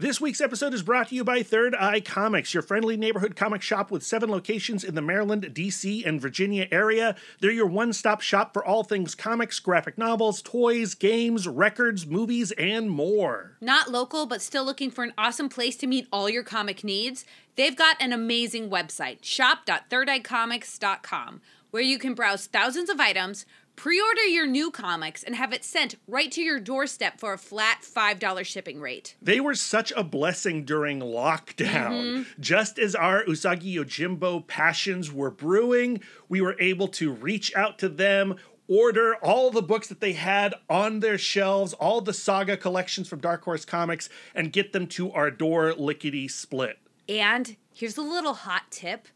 This week's episode is brought to you by Third Eye Comics, your friendly neighborhood comic shop with seven locations in the Maryland, D.C., and Virginia area. They're your one stop shop for all things comics, graphic novels, toys, games, records, movies, and more. Not local, but still looking for an awesome place to meet all your comic needs? They've got an amazing website, shop.thirdeyecomics.com, where you can browse thousands of items Pre order your new comics and have it sent right to your doorstep for a flat $5 shipping rate. They were such a blessing during lockdown. Mm-hmm. Just as our Usagi Yojimbo passions were brewing, we were able to reach out to them, order all the books that they had on their shelves, all the saga collections from Dark Horse Comics, and get them to our door lickety split. And here's a little hot tip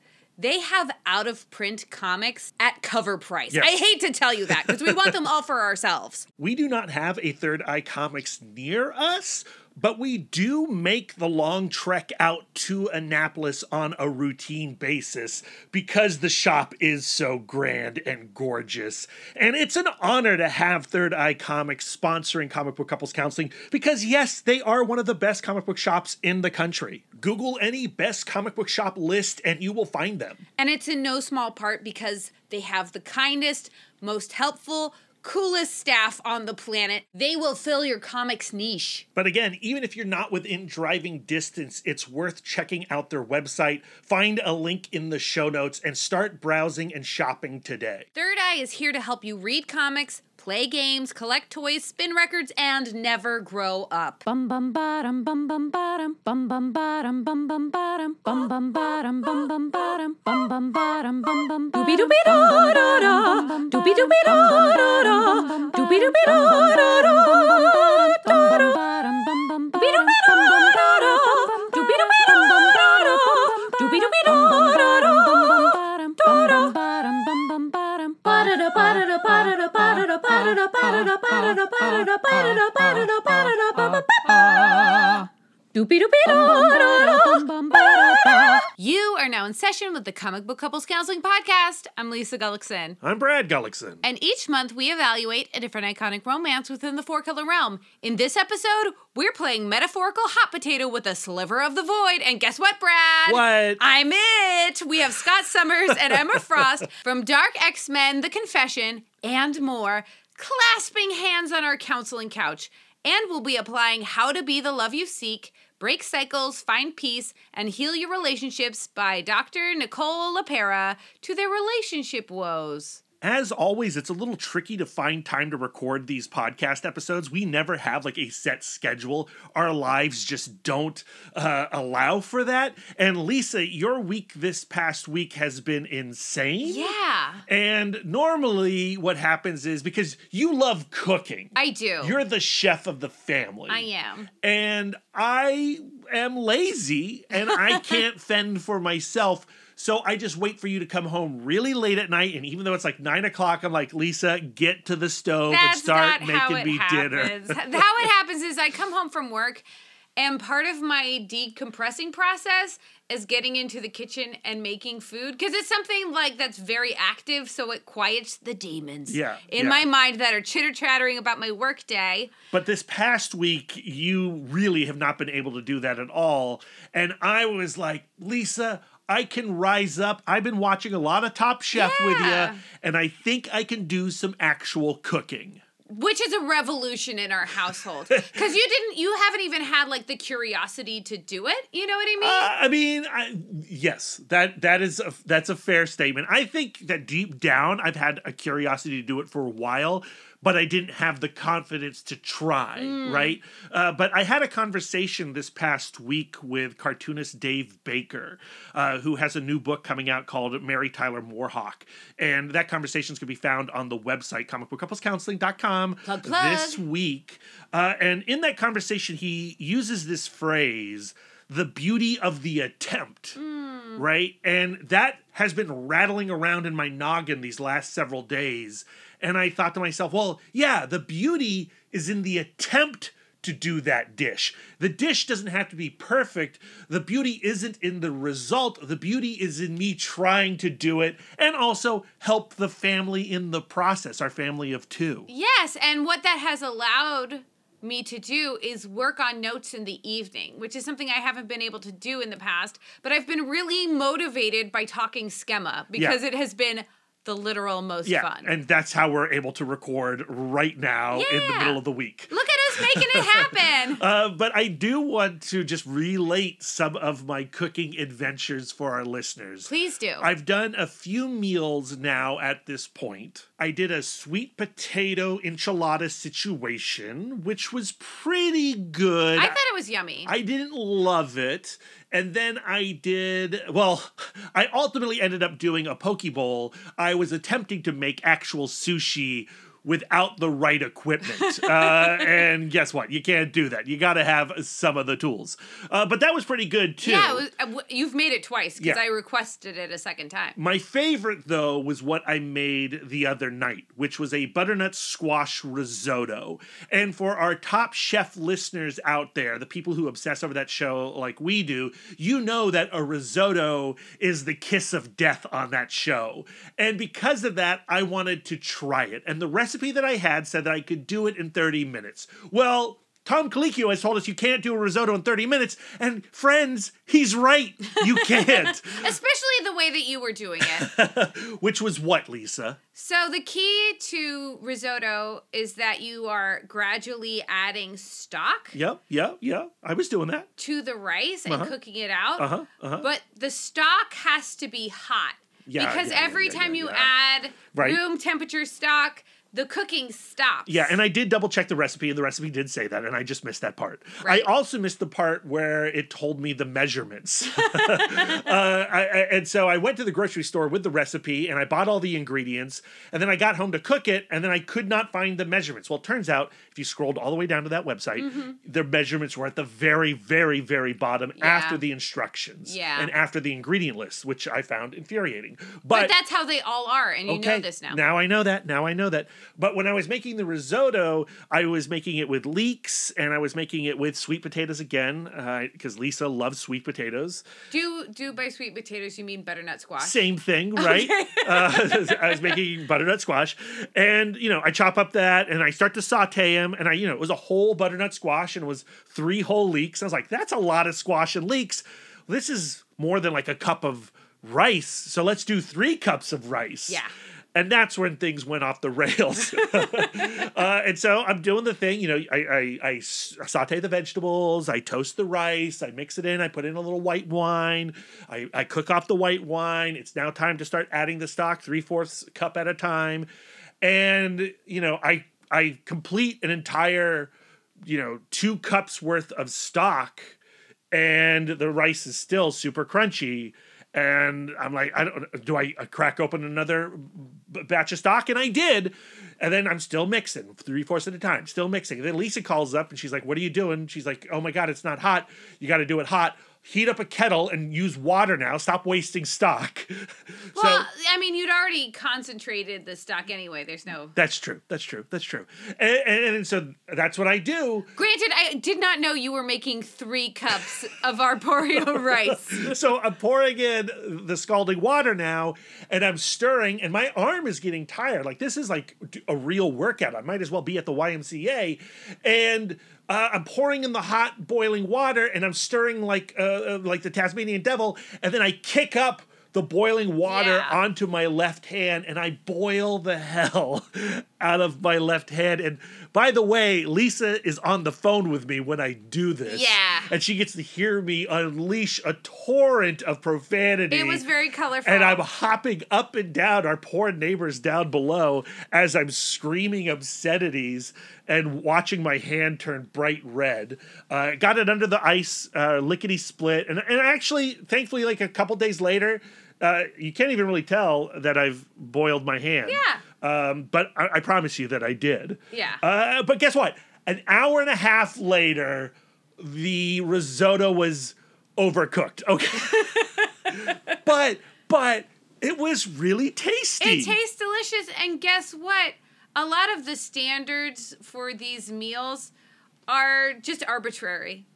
they have out of print comics at cover price. Yes. I hate to tell you that because we want them all for ourselves. We do not have a Third Eye Comics near us, but we do make the long trek out to Annapolis on a routine basis because the shop is so grand and gorgeous. And it's an honor to have Third Eye Comics sponsoring Comic Book Couples Counseling because, yes, they are one of the best comic book shops in the country. Google any best comic book shop list and you will find them. And it's in no small part because they have the kindest, most helpful, coolest staff on the planet. They will fill your comics niche. But again, even if you're not within driving distance, it's worth checking out their website. Find a link in the show notes and start browsing and shopping today. Third Eye is here to help you read comics play games, collect toys, spin records, and never grow up. Bum bum bottom bum bum bottom bum bum bottom bum bum bottom bum bum bottom bum bum bottom bum bum bottom bum bum bottom bum bum doobie doobie da da da doobie doobie da da da doobie doobie da da da bum bum bottom bum you are now in session with the Comic Book Couples Counseling Podcast. I'm Lisa Gullickson. I'm Brad Gullickson. And each month we evaluate a different iconic romance within the four color realm. In this episode, we're playing metaphorical hot potato with a sliver of the void. And guess what, Brad? What? I'm it. We have Scott Summers and Emma Frost from Dark X Men, The Confession, and more clasping hands on our counseling couch, and we'll be applying How to Be the Love You Seek, Break Cycles, Find Peace, and Heal Your Relationships by Dr. Nicole LePera to their relationship woes. As always, it's a little tricky to find time to record these podcast episodes. We never have like a set schedule. Our lives just don't uh, allow for that. And Lisa, your week this past week has been insane. Yeah. And normally, what happens is because you love cooking, I do. You're the chef of the family. I am. And I am lazy and I can't fend for myself. So I just wait for you to come home really late at night, and even though it's like nine o'clock, I'm like, Lisa, get to the stove That's and start making me happens. dinner. how it happens is I come home from work, and part of my decompressing process is getting into the kitchen and making food because it's something like that's very active, so it quiets the demons. Yeah, in yeah. my mind that are chitter chattering about my work day. But this past week, you really have not been able to do that at all, and I was like, Lisa I can rise up. I've been watching a lot of Top Chef yeah. with you, and I think I can do some actual cooking. Which is a revolution in our household because you didn't, you haven't even had like the curiosity to do it. You know what I mean? Uh, I mean, I, yes, that that is a, that's a fair statement. I think that deep down, I've had a curiosity to do it for a while but I didn't have the confidence to try, mm. right? Uh, but I had a conversation this past week with cartoonist Dave Baker, uh, who has a new book coming out called Mary Tyler MooreHawk. And that conversation is going to be found on the website, comicbookcouplescounseling.com plug, plug. this week. Uh, and in that conversation, he uses this phrase the beauty of the attempt, mm. right? And that has been rattling around in my noggin these last several days. And I thought to myself, well, yeah, the beauty is in the attempt to do that dish. The dish doesn't have to be perfect. The beauty isn't in the result. The beauty is in me trying to do it and also help the family in the process, our family of two. Yes, and what that has allowed me to do is work on notes in the evening, which is something I haven't been able to do in the past. But I've been really motivated by talking schema because it has been the literal most Yeah, fun. and that's how we're able to record right now in the middle of the week. Look at making it happen. Uh, but I do want to just relate some of my cooking adventures for our listeners. Please do. I've done a few meals now at this point. I did a sweet potato enchilada situation, which was pretty good. I thought it was yummy. I didn't love it. And then I did, well, I ultimately ended up doing a poke bowl. I was attempting to make actual sushi without the right equipment. uh, and guess what? You can't do that. You got to have some of the tools. Uh, but that was pretty good too. yeah, was, uh, w- you've made it twice because Yeah. I requested it a second time. My favorite, though, was what I made the other night, which was a butternut squash risotto. And for our top chef listeners out there, the people who obsess over that show like we do, you know that a risotto is the kiss of death on that show. And because of that, I wanted to try it. And the recipe that I had said that I could do it in 30 minutes. Well, Tom Colicchio has told us you can't do a risotto in 30 minutes. And friends, he's right. You can't. Especially the way that you were doing it. Which was what, Lisa? so the key to risotto is that you are gradually adding stock Yep, yep, yep. I was doing that. to the rice and Uh-huh. cooking it out. Uh-huh, uh-huh. But the stock has to be hot. Yeah, because yeah, every yeah, time you add Right. room temperature stock, the cooking stops. Yeah, and I did double check the recipe, and the recipe did say that, and I just missed that part. Right. I also missed the part where it told me the measurements. uh, I, I- and so I went to the grocery store with the recipe, and I bought all the ingredients, and then I got home to cook it, and then I could not find the measurements. Well, it turns out if you scrolled all the way down to that website, Mm-hmm. the measurements were at the very, very, very bottom Yeah. after the instructions Yeah. and after the ingredient list, which I found infuriating. But that's how they all are, and you know this now. Now I know that. Now I know that. But when I was making the risotto, I was making it with leeks and I was making it with sweet potatoes again because Lisa loves sweet potatoes. Do do by sweet potatoes you mean butternut squash? Same thing, right? Uh, I was making butternut squash, and you know I chop up that and I start to saute them, and I you know it was a whole butternut squash and it was three whole leeks. I was like, that's a lot of squash and leeks. This is more than like a cup of rice, so let's do three cups of rice. Yeah. And that's when things went off the rails. uh, and so I'm doing the thing, you know, I I saute the vegetables, I toast the rice, I mix it in, I put in a little white wine, I, I cook off the white wine. It's now time to start adding the stock, three fourths cup at a time. And, you know, I, I complete an entire, you know, two cups worth of stock and the rice is still super crunchy. And I'm like, I don't. Do I crack open another batch of stock? And I did. And then I'm still mixing three fourths at a time, still mixing. And then Lisa calls up and she's like, "What are you doing?" She's like, "Oh my god, it's not hot. You got to do it hot. Heat up a kettle and use water now. Stop wasting stock." so Well, I mean, you'd already concentrated the stock anyway. There's no. that's true. That's true. That's true. And, and, and so that's what I do. Granted, I did not know you were making three cups of arboreal rice. so I'm pouring in the scalding water now, and I'm stirring, and my arm is getting tired. Like this is like a real workout. I might as well be at the YMCA, and uh, I'm pouring in the hot boiling water, and I'm stirring like uh, uh, like the Tasmanian devil, and then I kick up the boiling water Yeah. onto my left hand and I boil the hell out of my left hand. And by the way, Lisa is on the phone with me when I do this. Yeah. And she gets to hear me unleash a torrent of profanity. It was very colorful. and I'm hopping up and down our poor neighbors down below as I'm screaming obscenities and watching my hand turn bright red. Uh, got it under the ice, uh, lickety split. And, and actually, thankfully, like a couple days later, uh, you can't even really tell that I've boiled my hand. Yeah. Um, but I, I promise you that I did. Yeah. Uh, but guess what? An hour and a half later, the risotto was overcooked. Okay. but but it was really tasty. It tastes delicious, and guess what? A lot of the standards for these meals are just arbitrary.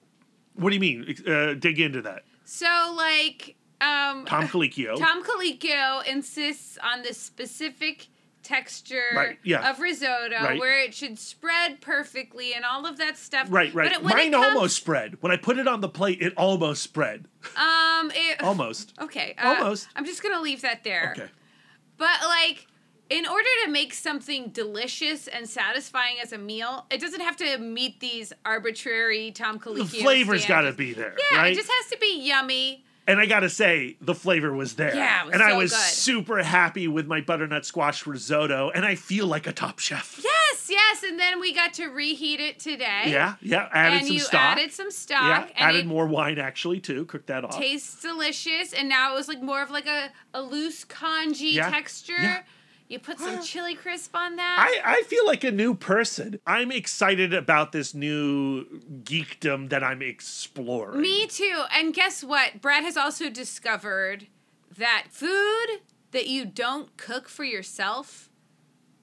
what do you mean? Uh, dig into that. So, like, um, Tom Colicchio. Tom Colicchio insists on this specific texture Right, yeah. of risotto Right. where it should spread perfectly and all of that stuff. Right, right. But it, Mine comes, almost spread. When I put it on the plate, it almost spread. um it, Almost. Okay. Uh, Almost. I'm just gonna leave that there. Okay. But like, in order to make something delicious and satisfying as a meal, it doesn't have to meet these arbitrary Tom Colicchio. The flavor's got to be there, Yeah, right? it just has to be yummy. And I gotta say, the flavor was there. Yeah, it was and I was good. super happy with my butternut squash risotto, and I feel like a top chef. Yes, yes, and then we got to reheat it today. Yeah, yeah. Added and some you stock. added some stock. yeah, and added more wine actually too. Cooked that off. Tastes delicious, and now it was like more of like a, a loose congee Yeah, texture. yeah. You put some chili crisp on that. I, I feel like a new person. I'm excited about this new geekdom that I'm exploring. Me too. And guess what? Brad has also discovered that food that you don't cook for yourself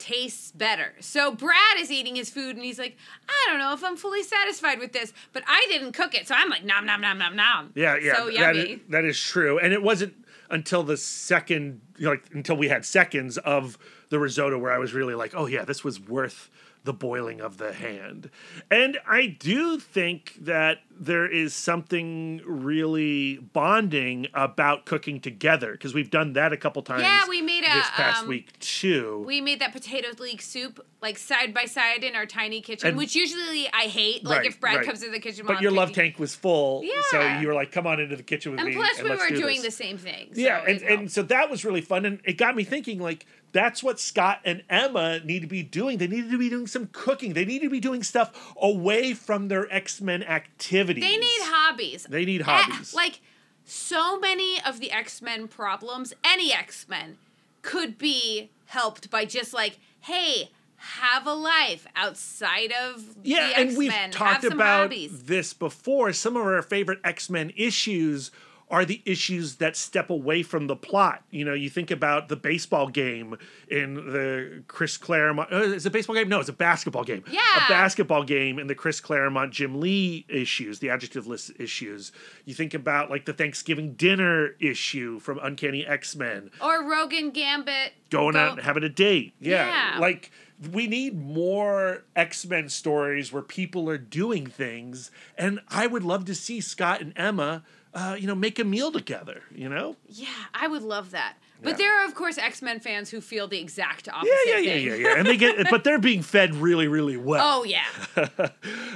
tastes better. So Brad is eating his food and he's like, I don't know if I'm fully satisfied with this, but I didn't cook it. So I'm like, nom, nom, nom, nom, nom. Yeah, yeah. So yummy. is, that is true. And it wasn't until the second, you know, like until we had seconds of the risotto where I was really like, oh yeah, this was worth the boiling of the hand. And I do think that there is something really bonding about cooking together because we've done that a couple times. Yeah, we made a, this past um, week too. We made that potato leek soup like side by side in our tiny kitchen, And- which usually I hate. Like Right, if Brad right. comes to the kitchen, but your love tank was full, yeah. so you were like, "Come on into the kitchen with And me." And plus, we were do doing this. the same thing. So yeah, and, and so that was really fun, and it got me thinking like that's what Scott and Emma need to be doing. They need to be doing some cooking. They need to be doing stuff away from their X Men activities. They need hobbies. They need Eh, hobbies. like so many of the X Men problems, any X Men could be helped by just like, hey, have a life outside of yeah, the and X we've talked about hobbies. this before. Some of our favorite X Men issues are the issues that step away from the plot. You know, you think about the baseball game in the Chris Claremont. Uh, is it a baseball game? No, it's a basketball game. Yeah. A basketball game in the Chris Claremont Jim Lee issues, the adjective list issues. You think about like the Thanksgiving dinner issue from Uncanny X Men Or Rogan Gambit going go- out and having a date. Yeah. Yeah. Like we need more X-Men stories where people are doing things and I would love to see Scott and Emma uh, you know, make a meal together, you know? Yeah, I would love that. But Yeah. there are, of course, X Men fans who feel the exact opposite. Yeah, yeah, yeah, yeah, yeah. And they get but they're being fed really, really well. Oh yeah.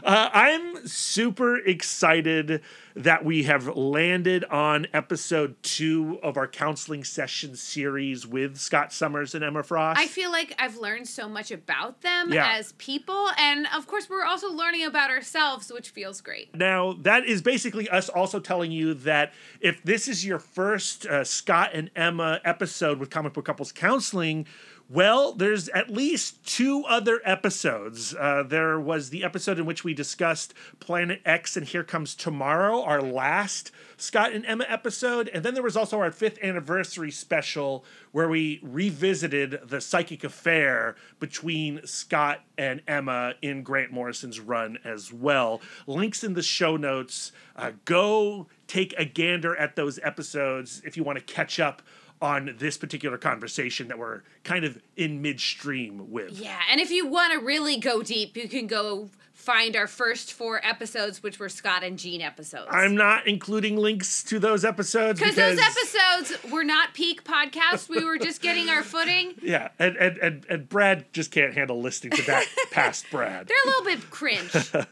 Uh, I'm super excited that we have landed on episode two of our counseling session series with Scott Summers and Emma Frost. I feel like I've learned so much about them Yeah. as people, and of course, we're also learning about ourselves, which feels great. Now, that is basically us also telling you that if this is your first uh, Scott and Emma episode with Comic Book Couples Counseling, well, there's at least two other episodes. Uh, there was the episode in which we discussed Planet X and Here Comes Tomorrow, our last Scott and Emma episode. And then there was also our fifth anniversary special where we revisited the psychic affair between Scott and Emma in Grant Morrison's run as well. Links in the show notes. Uh, go take a gander at those episodes if you want to catch up on this particular conversation that we're kind of in midstream with. Yeah, and if you want to really go deep, you can go find our first four episodes, which were Scott and Jean episodes. I'm not including links to those episodes because those episodes were not peak podcasts. We were just getting our footing. yeah, and, and and and Brad just can't handle listening to that past Brad. They're a little bit cringe.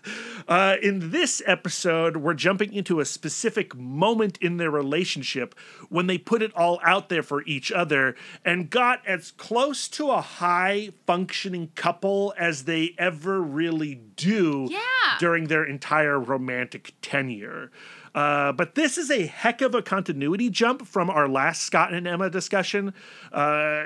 Uh, in this episode, we're jumping into a specific moment in their relationship when they put it all out there for each other and got as close to a high functioning couple as they ever really do Yeah. during their entire romantic tenure. Uh, but this is a heck of a continuity jump from our last Scott and Emma discussion. Uh,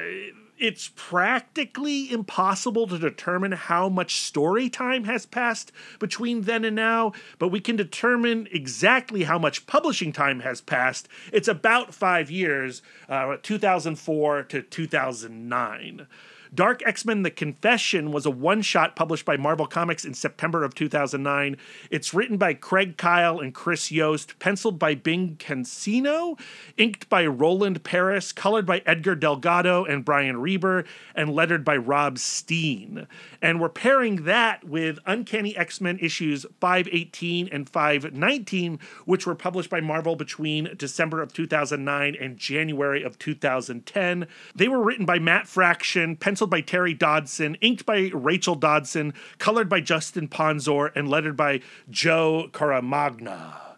it's practically impossible to determine how much story time has passed between then and now, but we can determine exactly how much publishing time has passed. It's about five years, uh, 2004 to 2009. Dark X Men The Confession was a one shot published by Marvel Comics in September of 2009. It's written by Craig Kyle and Chris Yost, penciled by Bing Cansino, inked by Roland Paris, colored by Edgar Delgado and Brian Reber, and lettered by Rob Steen. And we're pairing that with Uncanny X Men issues 518 and 519, which were published by Marvel between December of 2009 and January of 2010. They were written by Matt Fraction, penciled by Terry Dodson, inked by Rachel Dodson, colored by Justin Ponsor, and lettered by Joe Caramagna.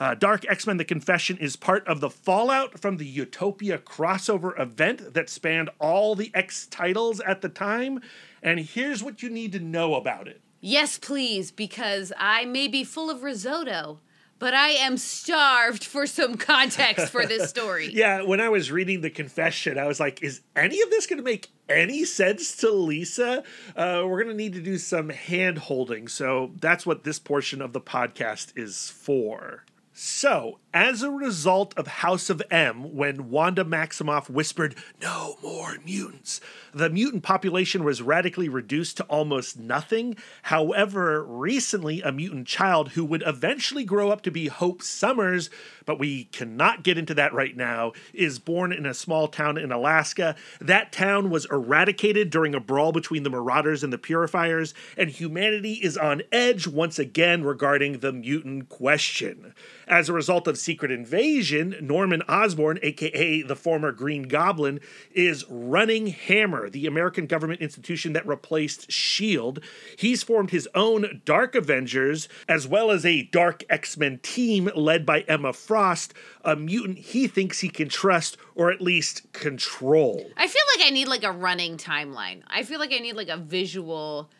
Uh, Dark X Men The Confession is part of the fallout from the Utopia crossover event that spanned all the X titles at the time. And here's what you need to know about it. Yes, please, because I may be full of risotto, but I am starved for some context for this story. Yeah, when I was reading the confession, I was like, is any of this going to make any sense to Lisa? Uh, we're going to need to do some hand holding. So that's what this portion of the podcast is for. So, as a result of House of M, when Wanda Maximoff whispered, No more mutants, the mutant population was radically reduced to almost nothing. However, recently, a mutant child who would eventually grow up to be Hope Summers, but we cannot get into that right now, is born in a small town in Alaska. That town was eradicated during a brawl between the Marauders and the Purifiers, and humanity is on edge once again regarding the mutant question. As a result of Secret Invasion, Norman Osborn, aka the former Green Goblin, is running Hammer, the American government institution that replaced S.H.I.E.L.D. He's formed his own Dark Avengers, as well as a Dark X Men team led by Emma Frost, a mutant he thinks he can trust or at least control. I feel like I need like a running timeline. I feel like I need like a visual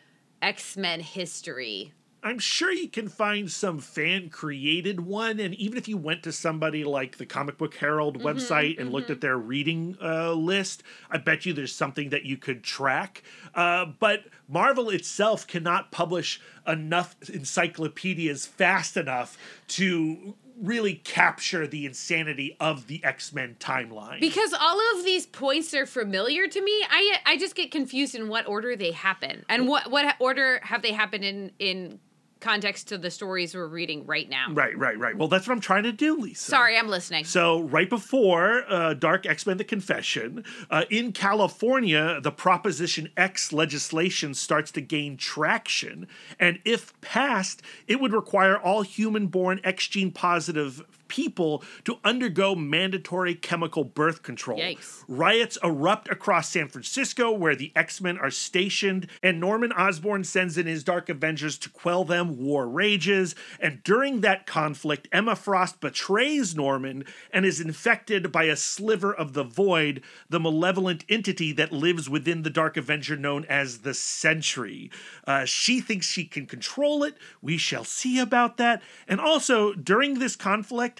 X Men history I'm sure you can find some fan created one. And even if you went to somebody like the Comic Book Herald mm-hmm, website and mm-hmm. looked at their reading uh, list, I bet you there's something that you could track. Uh, but Marvel itself cannot publish enough encyclopedias fast enough to really capture the insanity of the X-Men timeline. Because all of these points are familiar to me. I I just get confused in what order they happen. And what what order have they happened in in context to the stories we're reading right now. Right, right, right. Well, that's what I'm trying to do, Lisa. Sorry, I'm listening. So, right before uh, Dark X Men The Confession, uh, in California, the Proposition X legislation starts to gain traction. And if passed, it would require all human born X gene positive people to undergo mandatory chemical birth control. Yikes. Riots erupt across San Francisco, where the X Men are stationed, and Norman Osborn sends in his Dark Avengers to quell them. War rages, and during that conflict, Emma Frost betrays Norman and is infected by a sliver of the Void, the malevolent entity that lives within the Dark Avenger known as the Sentry. Uh, she thinks she can control it. We shall see about that. And also, during this conflict,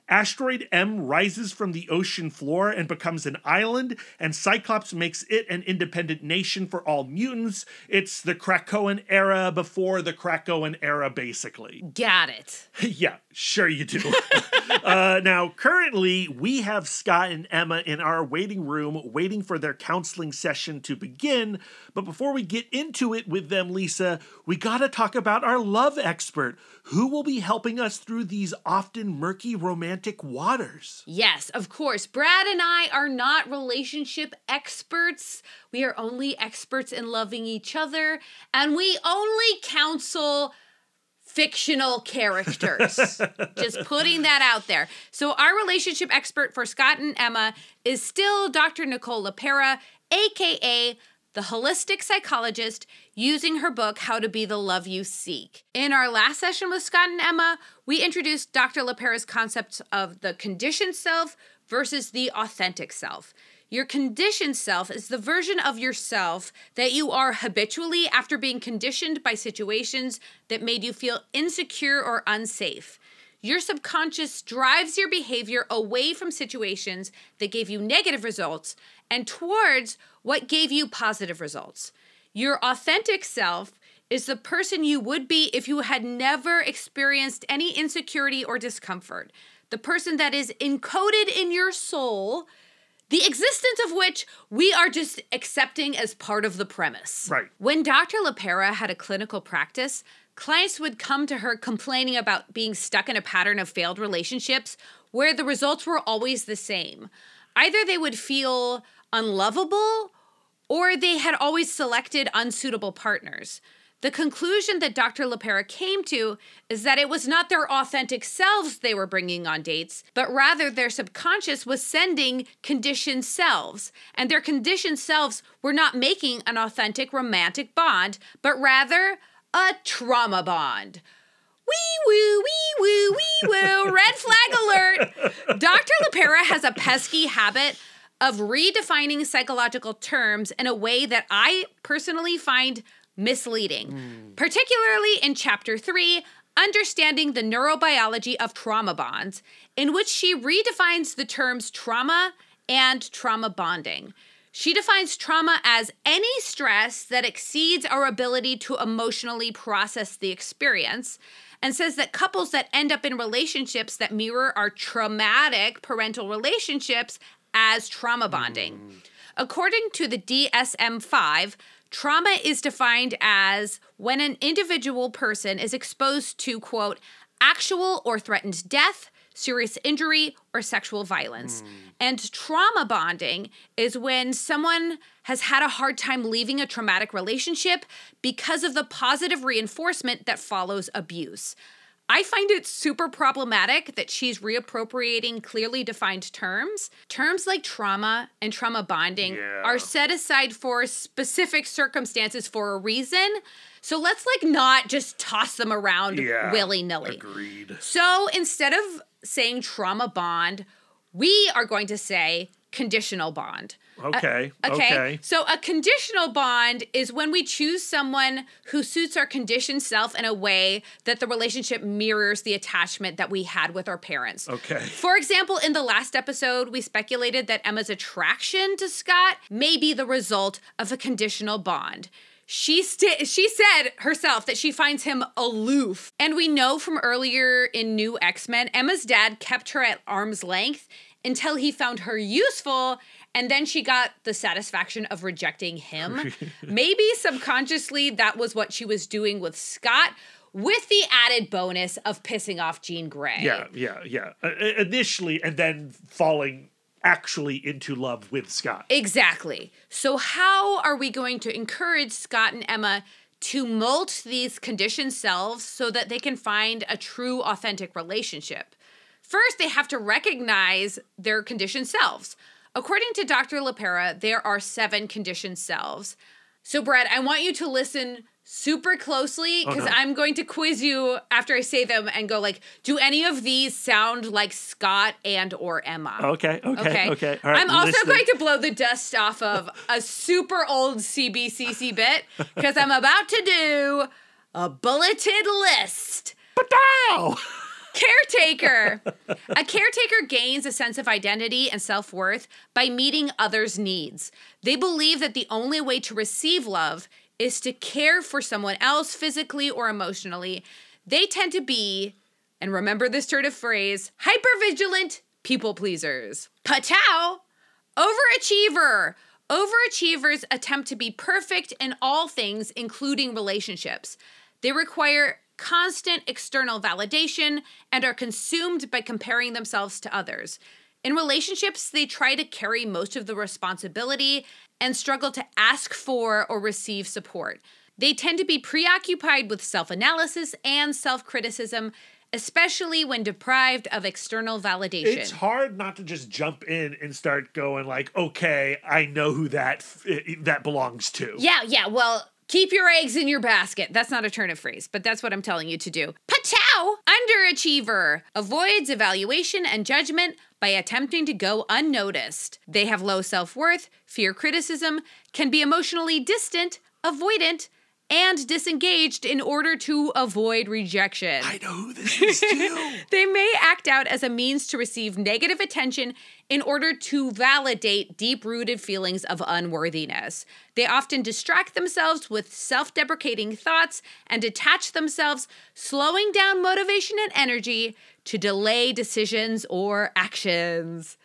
Asteroid M rises from the ocean floor and becomes an island, and Cyclops makes it an independent nation for all mutants. It's the Krakoan era before the Krakoan era, basically. Got it. yeah, sure you do. uh, now, currently, we have Scott and Emma in our waiting room waiting for their counseling session to begin. But before we get into it with them, Lisa, we gotta talk about our love expert who will be helping us through these often murky romantic waters. Yes, of course. Brad and I are not relationship experts. We are only experts in loving each other, and we only counsel fictional characters. Just putting that out there. So, our relationship expert for Scott and Emma is still Dr. Nicole LePera, aka the holistic psychologist, using her book, How to Be the Love You Seek. In our last session with Scott and Emma, we introduced Dr. LePera's concepts of the conditioned self versus the authentic self. Your conditioned self is the version of yourself that you are habitually after being conditioned by situations that made you feel insecure or unsafe. Your subconscious drives your behavior away from situations that gave you negative results and towards what gave you positive results. Your authentic self is the person you would be if you had never experienced any insecurity or discomfort. The person that is encoded in your soul the existence of which we are just accepting as part of the premise. Right. When Dr. LePera had a clinical practice, clients would come to her complaining about being stuck in a pattern of failed relationships where the results were always the same. Either they would feel unlovable or they had always selected unsuitable partners. The conclusion that Dr. LePera came to is that it was not their authentic selves they were bringing on dates, but rather their subconscious was sending conditioned selves, and their conditioned selves were not making an authentic romantic bond, but rather a trauma bond. Wee woo, wee woo, wee woo, red flag alert. Dr. LePera has a pesky habit of redefining psychological terms in a way that I personally find misleading, hmm. particularly in chapter three, Understanding the Neurobiology of Trauma Bonds, in which she redefines the terms trauma and trauma bonding. She defines trauma as any stress that exceeds our ability to emotionally process the experience and says that couples that end up in relationships that mirror our traumatic parental relationships as trauma bonding. Mm. According to the DSM 5, trauma is defined as when an individual person is exposed to, quote, actual or threatened death, serious injury, or sexual violence. Hmm. And trauma bonding is when someone has had a hard time leaving a traumatic relationship because of the positive reinforcement that follows abuse. I find it super problematic that she's reappropriating clearly defined terms. Terms like trauma and trauma bonding Yeah. are set aside for specific circumstances for a reason. So let's like not just toss them around Yeah. willy nilly. Agreed. So instead of saying trauma bond, we are going to say conditional bond. Okay. Uh, Okay. okay. So a conditional bond is when we choose someone who suits our conditioned self in a way that the relationship mirrors the attachment that we had with our parents. Okay. For example, in the last episode, we speculated that Emma's attraction to Scott may be the result of a conditional bond. She sta- she said herself that she finds him aloof. And we know from earlier in New X-Men, Emma's dad kept her at arm's length until he found her useful and then she got the satisfaction of rejecting him. Maybe subconsciously that was what she was doing with Scott with the added bonus of pissing off Jean Grey. Yeah, yeah, yeah. Uh, initially, and then falling actually into love with Scott. Exactly. So, how are we going to encourage Scott and Emma to molt these conditioned selves so that they can find a true, authentic relationship? First, they have to recognize their conditioned selves. According to Dr. LePera, there are seven conditioned selves. So, Brett, I want you to listen super closely oh, because no. I'm going to quiz you after I say them and go like, do any of these sound like Scott and or Emma? Okay, okay, okay. All right, I'm also listening. going to blow the dust off of a super old CBCC bit because I'm about to do a bulleted list. Pow! Caretaker. a caretaker gains a sense of identity and self worth by meeting others' needs. They believe that the only way to receive love is to care for someone else physically or emotionally. They tend to be, and remember this turn of phrase, hypervigilant people pleasers. Patow. Overachiever. Overachievers attempt to be perfect in all things, including relationships. They require constant external validation and are consumed by comparing themselves to others. In relationships, they try to carry most of the responsibility and struggle to ask for or receive support. They tend to be preoccupied with self analysis and self criticism, especially when deprived of external validation. It's hard not to just jump in and start going like, okay, I know who that f- that belongs to. Yeah, yeah. Well, keep your eggs in your basket. That's not a turn of phrase, but that's what I'm telling you to do. Patow! Underachiever avoids evaluation and judgment by attempting to go unnoticed. They have low self worth, fear criticism, can be emotionally distant, avoidant, and disengaged in order to avoid rejection. I know who this is too. They may act out as a means to receive negative attention in order to validate deep rooted feelings of unworthiness. They often distract themselves with self deprecating thoughts and detach themselves, slowing down motivation and energy to delay decisions or actions.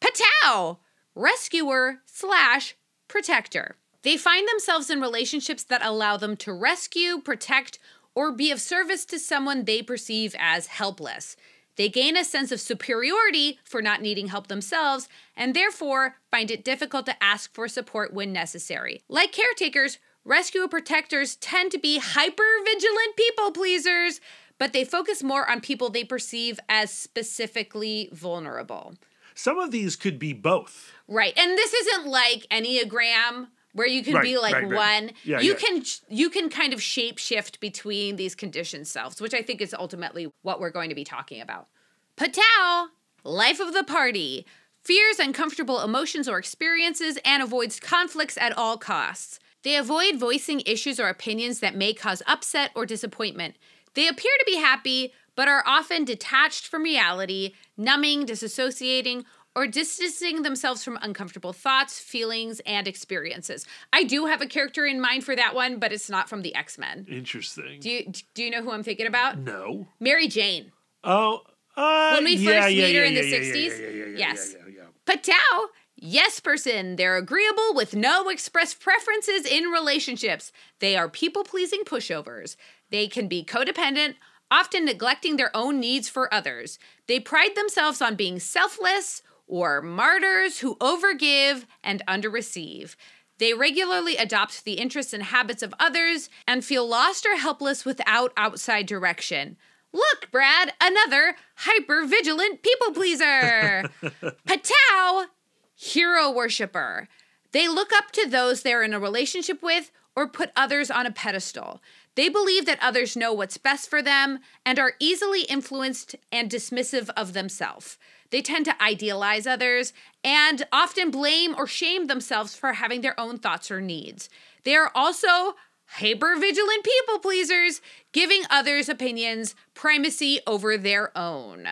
Patow! rescuer slash protector. They find themselves in relationships that allow them to rescue, protect, or be of service to someone they perceive as helpless. They gain a sense of superiority for not needing help themselves and therefore find it difficult to ask for support when necessary. Like caretakers, rescue protectors tend to be hyper vigilant people pleasers, but they focus more on people they perceive as specifically vulnerable. Some of these could be both. Right. And this isn't like Enneagram where you can Right, be like right, right. one Yeah, you yeah. can you can kind of shape shift between these conditioned selves which i think is ultimately what we're going to be talking about patel life of the party fears uncomfortable emotions or experiences and avoids conflicts at all costs they avoid voicing issues or opinions that may cause upset or disappointment they appear to be happy but are often detached from reality numbing disassociating or distancing themselves from uncomfortable thoughts, feelings, and experiences. I do have a character in mind for that one, but it's not from the X Men. Interesting. Do you do you know who I'm thinking about? no. Mary Jane. Oh. Uh, When we yeah, first yeah, meet her yeah, in the yeah, yeah, 60s? Yeah, yeah, yeah, yeah, Yes. Yeah, yeah, yeah. Patau, yes person. They're agreeable with no expressed preferences in relationships. They are people pleasing pushovers. They can be codependent, often neglecting their own needs for others. They pride themselves on being selfless or martyrs who overgive and underreceive. They regularly adopt the interests and habits of others and feel lost or helpless without outside direction. Look, Brad, another hyper vigilant people pleaser. Patau, hero worshiper. They look up to those they're in a relationship with or put others on a pedestal. They believe that others know what's best for them and are easily influenced and dismissive of themselves. They tend to idealize others and often blame or shame themselves for having their own thoughts or needs. They are also hyper vigilant people pleasers, giving others' opinions primacy over their own.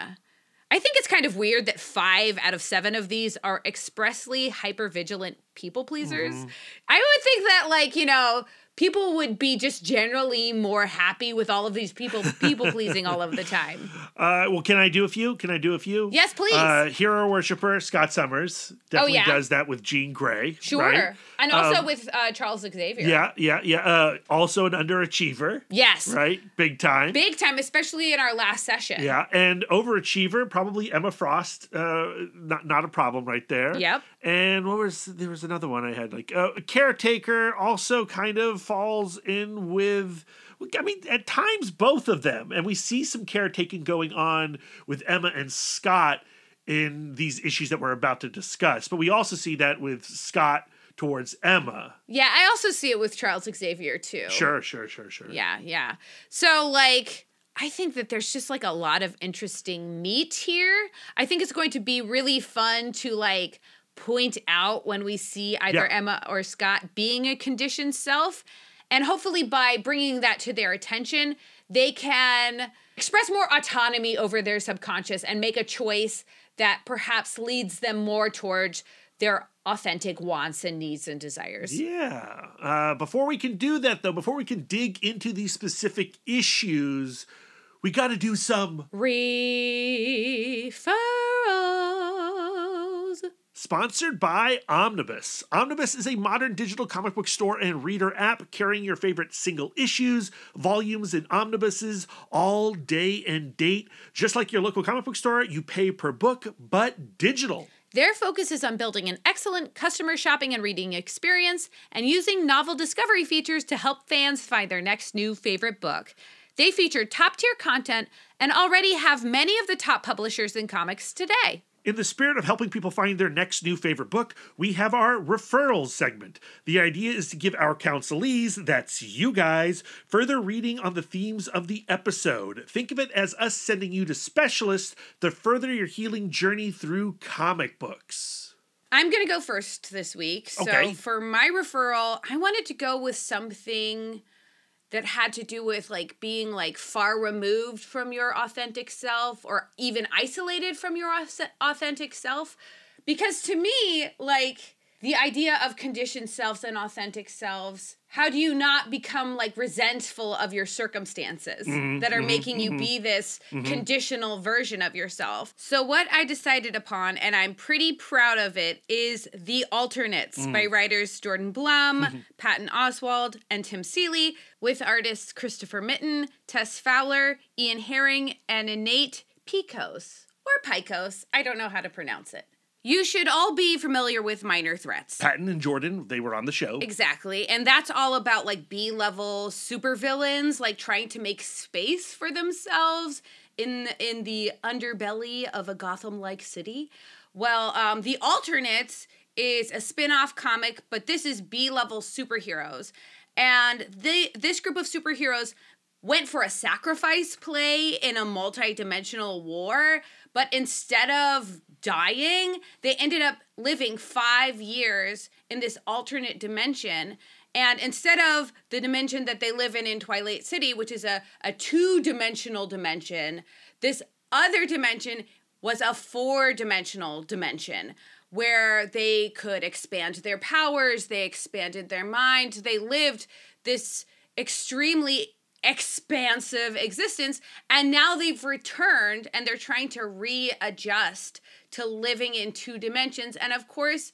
I think it's kind of weird that five out of seven of these are expressly hyper vigilant people pleasers. Mm-hmm. I would think that, like, you know, people would be just generally more happy with all of these people people pleasing all of the time. Uh, well, can I do a few? Can I do a few? Yes, please. Uh, hero worshiper Scott Summers definitely yeah? does that with Jean Grey. Sure. right? And also Um, with uh, Charles Xavier. Yeah, yeah, yeah. Uh, also an underachiever, Yes. right? Big time. Big time, especially in our last session. Yeah, and overachiever, probably Emma Frost. Uh, not not a problem right there. Yep. And what was there was another one I had like uh, caretaker also kind of falls in with. I mean, at times both of them, and we see some caretaking going on with Emma and Scott in these issues that we're about to discuss. But we also see that with Scott towards Emma. Yeah, I also see it with Charles Xavier too. Sure, sure, sure, sure. Yeah, yeah. So like I think that there's just like a lot of interesting meat here. I think it's going to be really fun to like point out when we see either Yeah. Emma or Scott being a conditioned self. And hopefully, by bringing that to their attention, they can express more autonomy over their subconscious and make a choice that perhaps leads them more towards their authentic wants and needs and desires. Yeah. Uh, before we can do that, though, before we can dig into these specific issues, we got to do some Referrals. Sponsored by Omnibus. Omnibus is a modern digital comic book store and reader app carrying your favorite single issues, volumes, and omnibuses all day and date. Just like your local comic book store, you pay per book, but digital. Their focus is on building an excellent customer shopping and reading experience and using novel discovery features to help fans find their next new favorite book. They feature top tier content and already have many of the top publishers in comics today. In the spirit of helping people find their next new favorite book, we have our referrals segment. The idea is to give our counselees, that's you guys, further reading on the themes of the episode. Think of it as us sending you to specialists to further your healing journey through comic books. I'm going to go first this week. So, Okay. for my referral, I wanted to go with something that had to do with like being like far removed from your authentic self or even isolated from your authentic self? Because to me like the idea of conditioned selves and authentic selves how do you not become like resentful of your circumstances Mm-hmm, that are making you be this conditional version of yourself so what i decided upon and i'm pretty proud of it is the alternates Mm. by writers jordan blum Mm-hmm. Patton Oswalt and tim seeley with artists christopher mitten tess fowler ian herring and innate Piekos or Piekos i don't know how to pronounce it you should all be familiar with minor threats Patton and Jordan, they were on the show. Exactly. And that's all about like B level supervillains like trying to make space for themselves in in the underbelly of a Gotham like city. Well, um, the alternates is a spin-off comic, but this is B level superheroes. And they this group of superheroes went for a sacrifice play in a multi-dimensional war, but instead of dying, they ended up living 5 years in this alternate dimension. And instead of the dimension that they live in in Twilight City, which is a, a two dimensional dimension, this other dimension was a four dimensional dimension where they could expand their powers, they expanded their minds, they lived this extremely expansive existence and now they've returned and they're trying to readjust to living in two dimensions and of course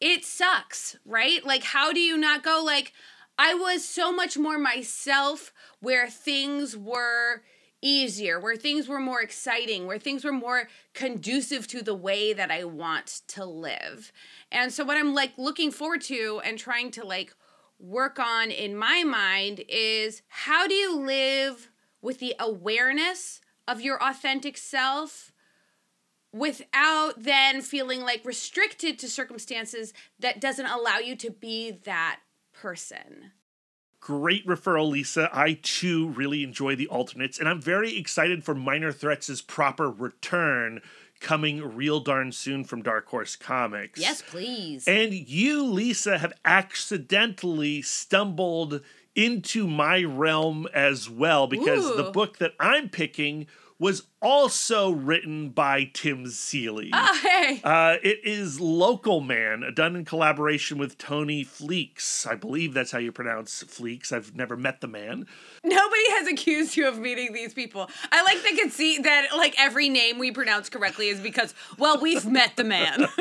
it sucks right? Like how do you not go like i was so much more myself where things were easier where things were more exciting where things were more conducive to the way that i want to live. And so what i'm like looking forward to and trying to like work on in my mind is how do you live with the awareness of your authentic self without then feeling like restricted to circumstances that doesn't allow you to be that person. Great referral, Lisa. I too really enjoy the alternates, and I'm very excited for Minor Threats' proper return coming real darn soon from Dark Horse Comics. Yes, please. And you, Lisa, have accidentally stumbled into my realm as well because the book that I'm picking was also written by Tim Seeley. oh, hey. Uh, it is Local Man, done in collaboration with Tony Fleecs. I believe that's how you pronounce Fleecs. I've never met the man. Nobody has accused you of meeting these people. I like the conceit that like every name we pronounce correctly is because, well, we've met the man.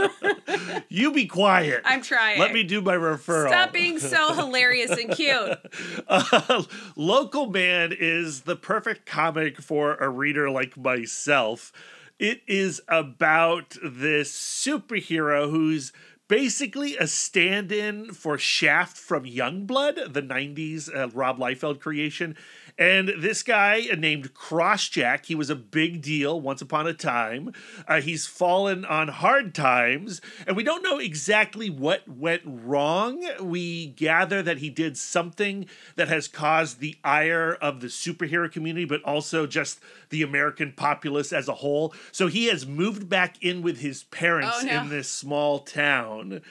You be quiet. I'm trying. Let me do my referral. Stop being so hilarious and cute. Uh, Local Man is the perfect comic for a reader like myself. It is about this superhero who's basically a stand in for Shaft from Youngblood, the 90s uh, Rob Liefeld creation. And this guy uh, named Crossjack, he was a big deal once upon a time. Uh, he's fallen on hard times, and we don't know exactly what went wrong. We gather that he did something that has caused the ire of the superhero community, but also just the American populace as a whole. So he has moved back in with his parents Oh, no. in this small town.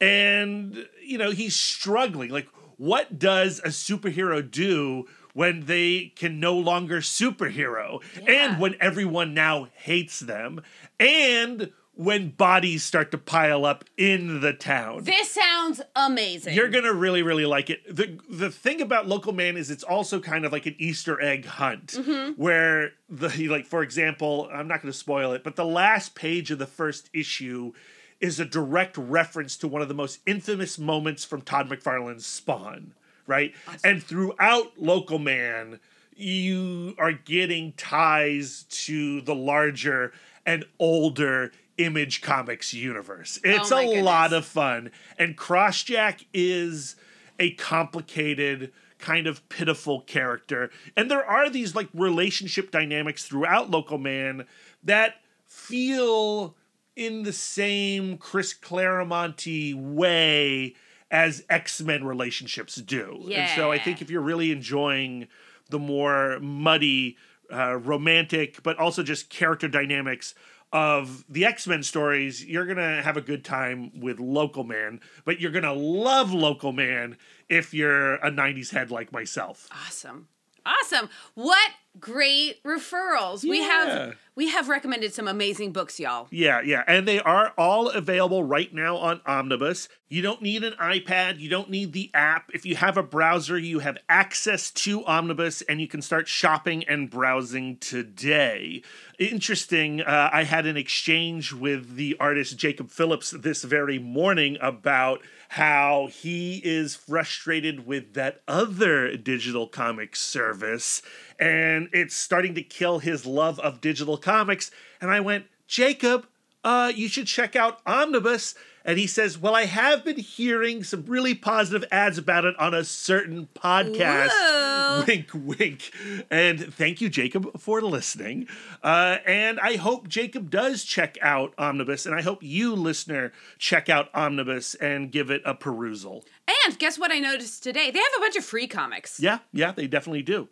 And, you know, he's struggling. Like, what does a superhero do when they can no longer superhero? Yeah. And when everyone now hates them? And when bodies start to pile up in the town? This sounds amazing. You're gonna really, really like it. the The thing about Local Man is it's also kind of like an Easter egg hunt, Mm-hmm. where the like, for example, I'm not gonna spoil it, but the last page of the first issue is a direct reference to one of the most infamous moments from Todd McFarlane's Spawn, right? And throughout Local Man, you are getting ties to the larger and older Image Comics universe. Oh it's Oh a lot of fun. And Crossjack is a complicated, kind of pitiful character. And there are these like relationship dynamics throughout Local Man that feel in the same Chris Claremonty way as X-Men relationships do. And so I think if you're really enjoying the more muddy, uh, romantic, but also just character dynamics of the X Men stories, you're to have a good time with Local Man, but you're to love Local Man if you're a 90s head like myself. Awesome. Awesome. What great referrals. We have we have recommended some amazing books, y'all. Yeah, yeah. And they are all available right now on Omnibus. You don't need an iPad, you don't need the app. If you have a browser, you have access to Omnibus and you can start shopping and browsing today. Interesting, uh, I had an exchange with the artist Jacob Phillips this very morning about how he is frustrated with that other digital comic service and it's starting to kill his love of digital comics. And I went, Jacob, uh, you should check out Omnibus. And he says, Well, I have been hearing some really positive ads about it on a certain podcast. Whoa. Wink, wink. And thank you, Jacob, for listening. Uh, and I hope Jacob does check out Omnibus. And I hope you, listener, check out Omnibus and give it a perusal. And guess what I noticed today? They have a bunch of free comics. Yeah, yeah, they definitely do.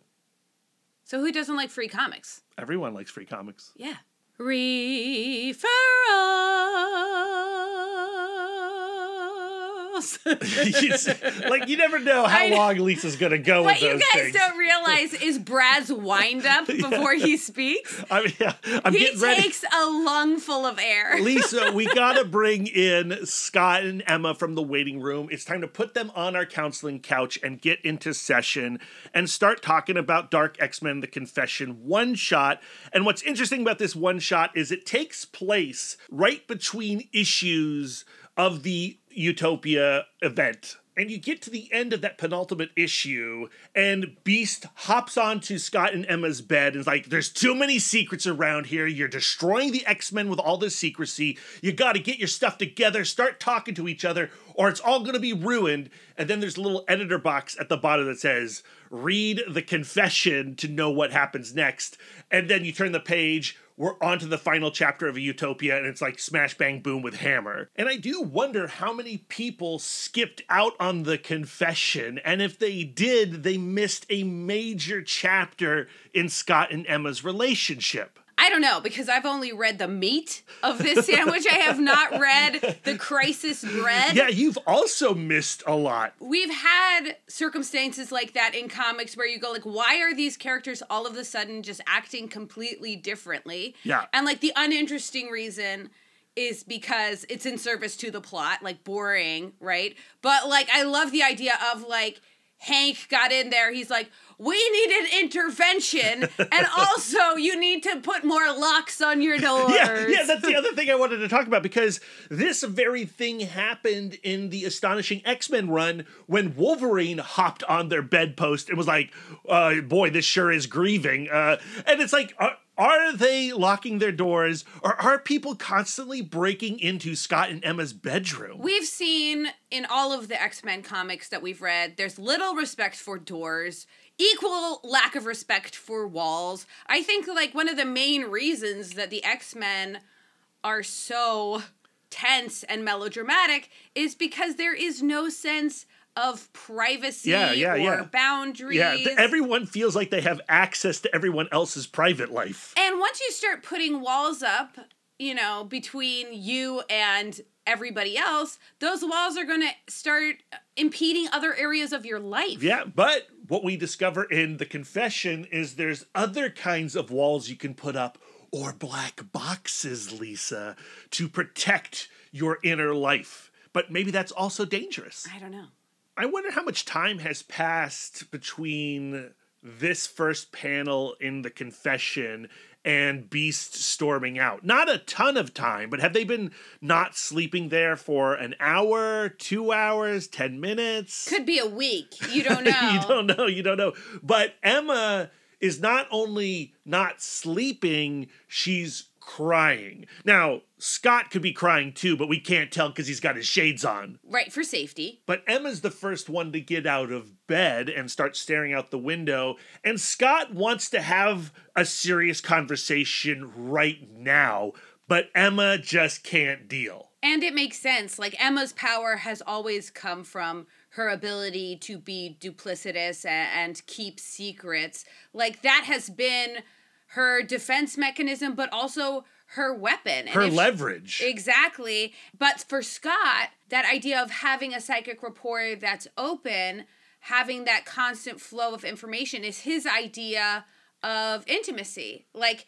So who doesn't like free comics? Everyone likes free comics. Yeah. Referrals. like you never know how long Lisa's gonna go what with you guys things. don't realize is Brad's wind up before he speaks. I mean, yeah, I'm He getting ready. takes a lungful of air. Lisa, we gotta bring in Scott and Emma from the waiting room. It's time to put them on our counseling couch and get into session and start talking about Dark X Men The Confession one shot. And what's interesting about this one shot is it takes place right between issues of the Utopia event. And you get to the end of that penultimate issue, and Beast hops onto Scott and Emma's bed and is like, There's too many secrets around here. You're destroying the X Men with all this secrecy. You got to get your stuff together, start talking to each other, or it's all going to be ruined. And then there's a little editor box at the bottom that says, Read the confession to know what happens next. And then you turn the page, we're on to the final chapter of a utopia and it's like smash bang boom with hammer and i do wonder how many people skipped out on the confession and if they did they missed a major chapter in scott and emma's relationship I don't know because I've only read the meat of this sandwich. I have not read the crisis bread. yeah you've also missed a lot We've had circumstances like that in comics where you go like why are these characters all of a sudden just acting completely differently? Yeah. And like the uninteresting reason is because it's in service to the plot, like boring, right? But like I love the idea of like Hank got in there, he's like, we need an intervention, and also you need to put more locks on your doors. Yeah, yeah, that's the other thing I wanted to talk about because this very thing happened in the Astonishing X Men run when Wolverine hopped on their bedpost and was like, uh, "Boy, this sure is grieving." Uh, and it's like, are, are they locking their doors, or are people constantly breaking into Scott and Emma's bedroom? We've seen in all of the X Men comics that we've read, there's little respect for doors, equal lack of respect for walls. I think, like, one of the main reasons that the X Men are so tense and melodramatic is because there is no sense of privacy Yeah, yeah, or yeah. boundaries. yeah, everyone feels like they have access to everyone else's private life. And once you start putting walls up, you know, between you and everybody else, those walls are going to start impeding other areas of your life. Yeah, but what we discover in the confession is there's other kinds of walls you can put up or black boxes, Lisa, to protect your inner life. But maybe that's also dangerous. I don't know. I wonder how much time has passed between this first panel in the confession and Beast storming out. Not a ton of time, but have they been not sleeping there for an hour, two hours, 10 minutes? Could be a week. You don't know. you don't know. You don't know. But Emma is not only not sleeping, she's crying. Now, Scott could be crying too, but we can't tell because he's got his shades on. Right, for safety. But Emma's the first one to get out of bed and start staring out the window. And Scott wants to have a serious conversation right now, but Emma just can't deal. And it makes sense. Like Emma's power has always come from her ability to be duplicitous and keep secrets. Like that has been her defense mechanism, but also her weapon. And Her if she- leverage. Exactly. But for Scott, that idea of having a psychic rapport that's open, having that constant flow of information is his idea of intimacy. Like,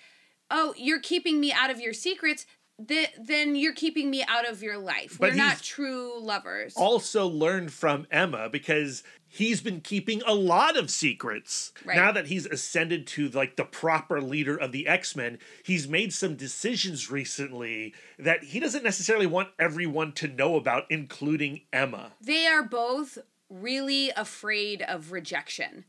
oh, you're keeping me out of your secrets. Th- then you're keeping me out of your life. But We're not true lovers. Also learned from Emma because he's been keeping a lot of secrets. Right. Now that he's ascended to like the proper leader of the X-Men, he's made some decisions recently that he doesn't necessarily want everyone to know about, including Emma. they are both really afraid of rejection.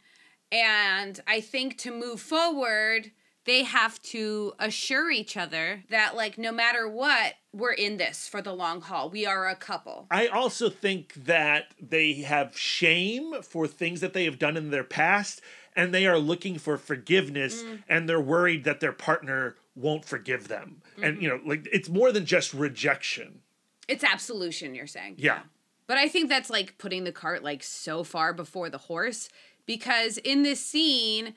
And I think to move forward, they have to assure each other that, like, no matter what, we're in this for the long haul. We are a couple. I also think that they have shame for things that they have done in their past and they are looking for forgiveness mm. and they're worried that their partner won't forgive them. And mm-hmm. you know, like it's more than just rejection. It's absolution, you're saying. Yeah. But I think that's like putting the cart like so far before the horse because in this scene,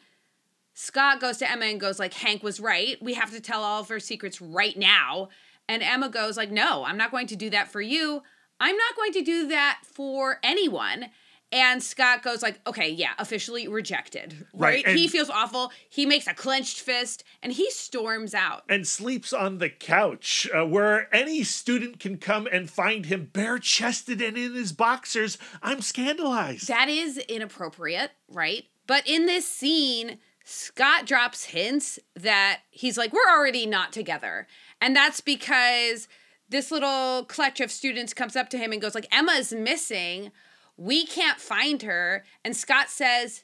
Scott goes to Emma and goes like Hank was right. We have to tell all of our secrets right now. And Emma goes like no, I'm not going to do that for you. I'm not going to do that for anyone. And Scott goes like, "Okay, yeah, officially rejected." Right, Right? he feels awful. He makes a clenched fist and he storms out. and sleeps on the couch uh, where any student can come and find him bare chested and in his boxers. I'm scandalized. That is inappropriate, right? But in this scene, Scott drops hints that he's like, we're already not together. And that's because this little clutch of students comes up to him and goes like, Emma's missing. We can't find her. And Scott says,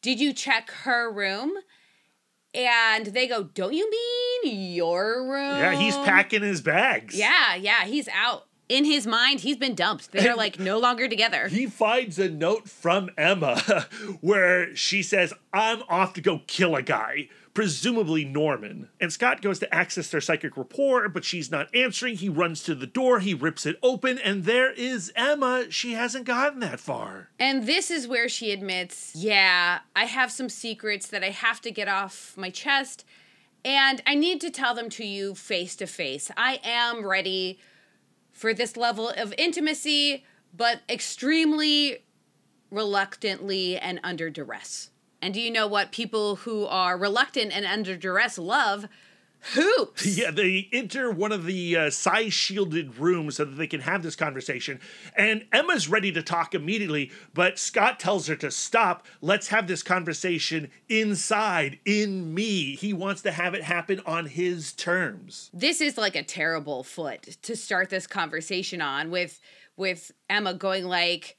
Did you check her room? And they go, Don't you mean your room? yeah, he's packing his bags. Yeah, yeah, he's out. In his mind, he's been dumped. They're like no longer together. He finds a note from Emma where she says, I'm off to go kill a guy, presumably Norman. And Scott goes to access their psychic rapport, but she's not answering. He runs to the door, he rips it open, and there is Emma. She hasn't gotten that far. And this is where she admits, yeah, I have some secrets that I have to get off my chest, and I need to tell them to you face to face. I am ready for this level of intimacy, but extremely reluctantly and under duress. And do you know what people who are reluctant and under duress love? Hoops. Yeah, they enter one of the uh, psi shielded rooms so that they can have this conversation. And Emma's ready to talk immediately, but Scott tells her to stop. Let's have this conversation inside, in me. He wants to have it happen on his terms. this is like a terrible foot to start this conversation on with with Emma going like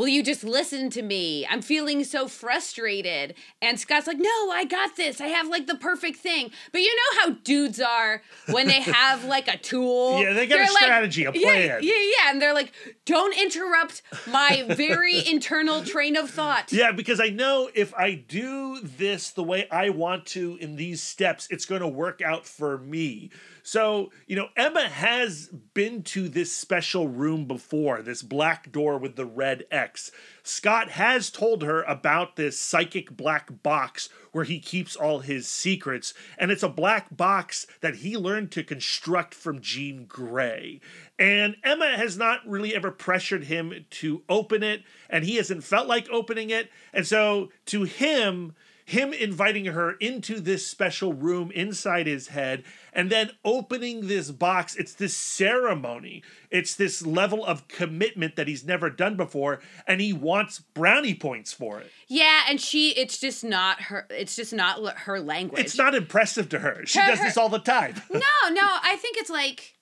Will you just listen to me? I'm feeling so frustrated. And Scott's like, No, I got this. I have like the perfect thing. But you know how dudes are when they have like a tool? Yeah, they got a like- strategy, a Yeah, plan. Yeah, yeah. And they're like, Don't interrupt my very internal train of thought. Yeah, because I know if I do this the way I want to in these steps, it's going to work out for me. So, you know, Emma has been to this special room before, this black door with the red X. Scott has told her about this psychic black box where he keeps all his secrets, and it's a black box that he learned to construct from Jean Grey. And Emma has not really ever pressured him to open it, and he hasn't felt like opening it. And so, to him, him inviting her into this special room inside his head and then opening this box. It's this ceremony. It's this level of commitment that he's never done before and he wants brownie points for it. Yeah, and she it's just not her it's just not her language. it's not impressive to her. She Her- does her- this all the time. No, no, I think it's like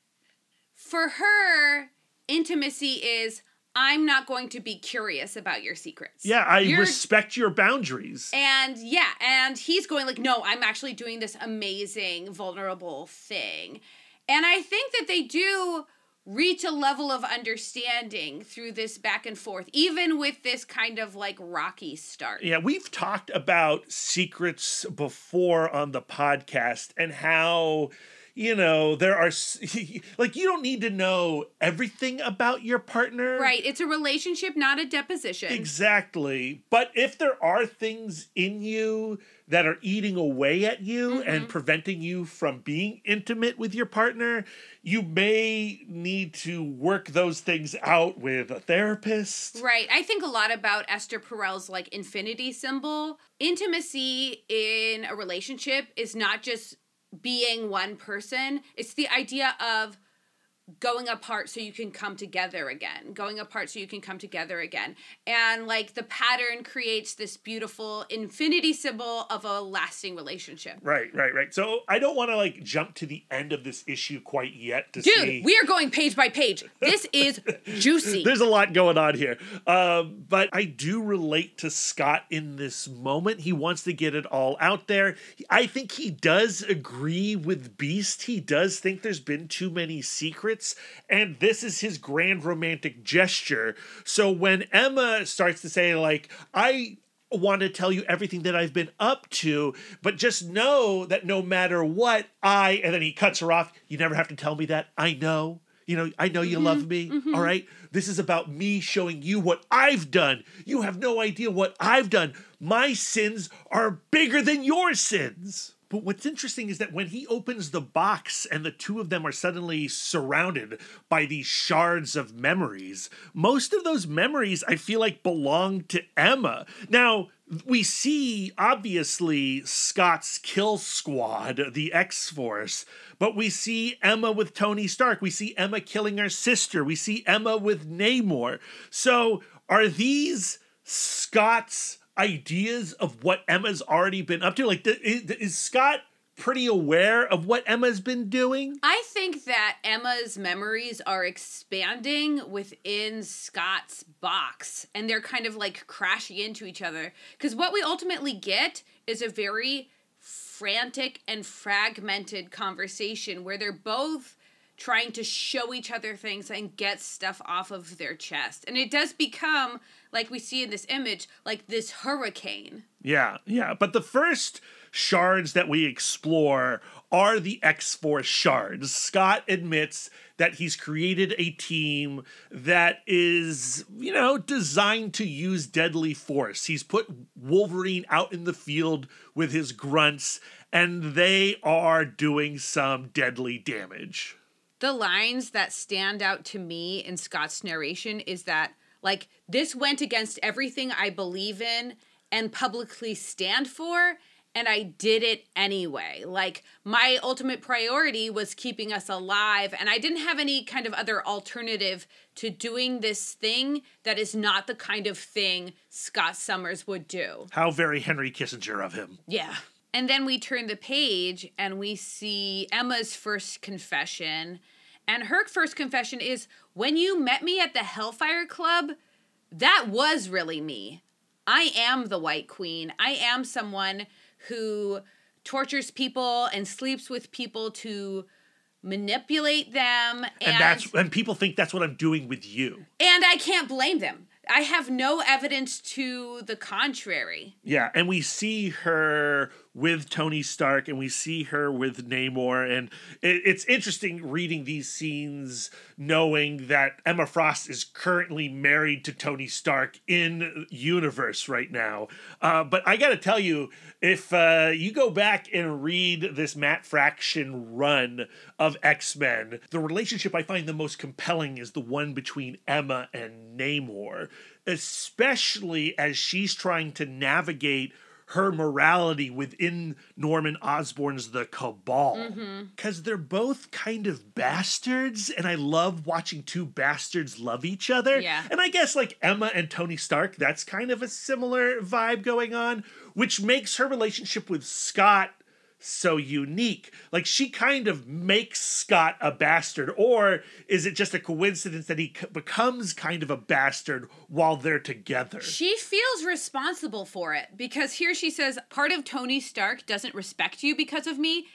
for her, intimacy is I'm not going to be curious about your secrets. yeah i You're- respect your boundaries And yeah, and he's going like, no, I'm actually doing this amazing, vulnerable thing. And I think that they do reach a level of understanding through this back and forth, even with this kind of like rocky start. Yeah, we've talked about secrets before on the podcast and how, you know, there are like you don't need to know everything about your partner. Right. It's a relationship, not a deposition. Exactly. But if there are things in you that are eating away at you mm-hmm. and preventing you from being intimate with your partner, you may need to work those things out with a therapist. Right. I think a lot about Esther Perel's like infinity symbol. Intimacy in a relationship is not just being one person, it's the idea of going apart so you can come together again going apart so you can come together again and like the pattern creates this beautiful infinity symbol of a lasting relationship Right, right, right. So I don't want to like jump to the end of this issue quite yet to dude see. we are going page by page this is juicy There's a lot going on here. Um, but I do relate to Scott in this moment. He wants to get it all out there. I think he does agree with Beast. He does think there's been too many secrets. And this is his grand romantic gesture. So when Emma starts to say, like, I want to tell you everything that I've been up to, but just know that no matter what, I, and then he cuts her off, you never have to tell me that. I know. You know, I know you mm-hmm. love me. Mm-hmm. all right. This is about me showing you what I've done. You have no idea what I've done. My sins are bigger than your sins. But what's interesting is that when he opens the box and the two of them are suddenly surrounded by these shards of memories, most of those memories I feel like belong to Emma. Now, we see obviously Scott's kill squad, the X Force, but we see Emma with Tony Stark. We see Emma killing her sister. We see Emma with Namor. So are these Scott's ideas of what Emma's already been up to? Like, is, is Scott pretty aware of what Emma's been doing? I think that Emma's memories are expanding within Scott's box and they're kind of like crashing into each other. Because what we ultimately get is a very frantic and fragmented conversation where they're both trying to show each other things and get stuff off of their chest. And it does become, like we see in this image, like this hurricane. Yeah, yeah. But the first shards that we explore are the X Force shards. Scott admits that he's created a team that is, you know, designed to use deadly force. He's put Wolverine out in the field with his grunts, and they are doing some deadly damage. The lines that stand out to me in Scott's narration is that like this went against everything I believe in and publicly stand for and I did it anyway. Like my ultimate priority was keeping us alive and I didn't have any kind of other alternative to doing this thing that is not the kind of thing Scott Summers would do. How very Henry Kissinger of him. Yeah. And then we turn the page and we see Emma's first confession. And her first confession is when you met me at the Hellfire Club, that was really me. I am the White Queen. I am someone who tortures people and sleeps with people to manipulate them and And that's and people think that's what I'm doing with you. and I can't blame them. I have no evidence to the contrary. Yeah, and we see her with Tony Stark, and we see her with Namor, and it, it's interesting reading these scenes, knowing that Emma Frost is currently married to Tony Stark in universe right now. Uh, but I got to tell you, if uh, you go back and read this Matt Fraction run of X Men, the relationship I find the most compelling is the one between Emma and Namor, especially as she's trying to navigate her morality within Norman Osborn's The Cabal. Mm-hmm. Because they're both kind of bastards, and I love watching two bastards love each other. Yeah. And I guess like Emma and Tony Stark, that's kind of a similar vibe going on, which makes her relationship with Scott so unique. Like she kind of makes Scott a bastard, or is it just a coincidence that he c- becomes kind of a bastard while they're together? She feels responsible for it because here she says, part of Tony Stark doesn't respect you because of me,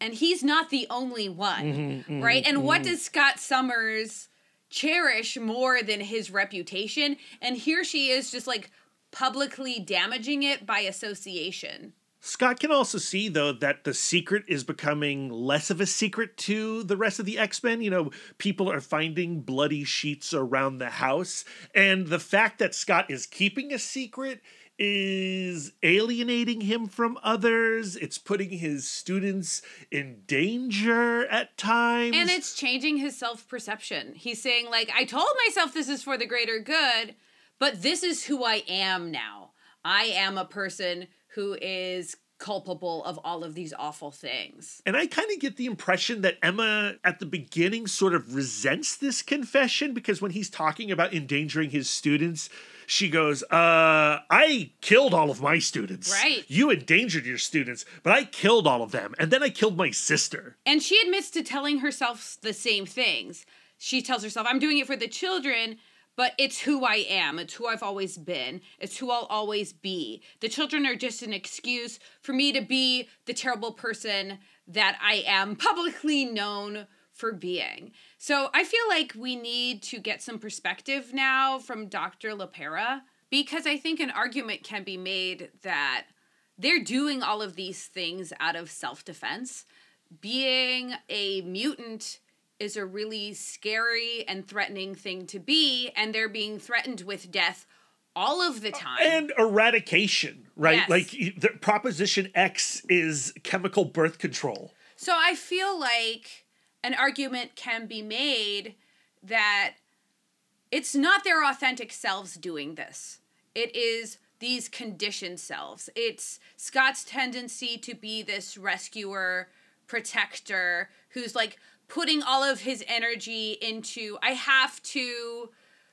and he's not the only one, mm-hmm, mm-hmm, right? and what mm-hmm. does Scott Summers cherish more than his reputation? And here she is just like publicly damaging it by association. Scott can also see, though, that the secret is becoming less of a secret to the rest of the X Men. You know, people are finding bloody sheets around the house. And the fact that Scott is keeping a secret is alienating him from others. It's putting his students in danger at times. And it's changing his self perception. He's saying, like, I told myself this is for the greater good, but this is who I am now. I am a person who is culpable of all of these awful things. And I kind of get the impression that Emma at the beginning sort of resents this confession because when he's talking about endangering his students, she goes, uh, I killed all of my students. Right. You endangered your students, but I killed all of them. And then I killed my sister. And she admits to telling herself the same things. She tells herself, I'm doing it for the children, but it's who I am. It's who I've always been. It's who I'll always be. The children are just an excuse for me to be the terrible person that I am publicly known for being. So I feel like we need to get some perspective now from Dr. LePera because I think an argument can be made that they're doing all of these things out of self defense. Being a mutant is a really scary and threatening thing to be, and they're being threatened with death all of the time. And eradication, right? Yes. Like the Proposition X is chemical birth control. So I feel like an argument can be made that it's not their authentic selves doing this. It is these conditioned selves. It's Scott's tendency to be this rescuer, protector, who's like putting all of his energy into, I have to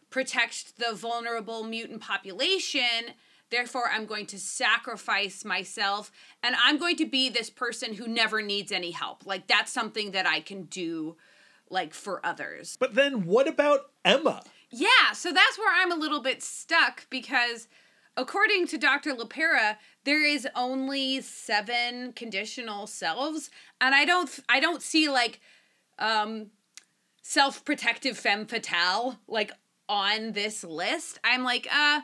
protect the vulnerable mutant population. Therefore, I'm going to sacrifice myself and I'm going to be this person who never needs any help. Like, that's something that I can do, like, for others. But then what about Emma? Yeah, so that's where I'm a little bit stuck because according to Dr. LePera, there is only 7 conditional selves and I don't I don't see like um self-protective femme fatale like on this list. I'm like, uh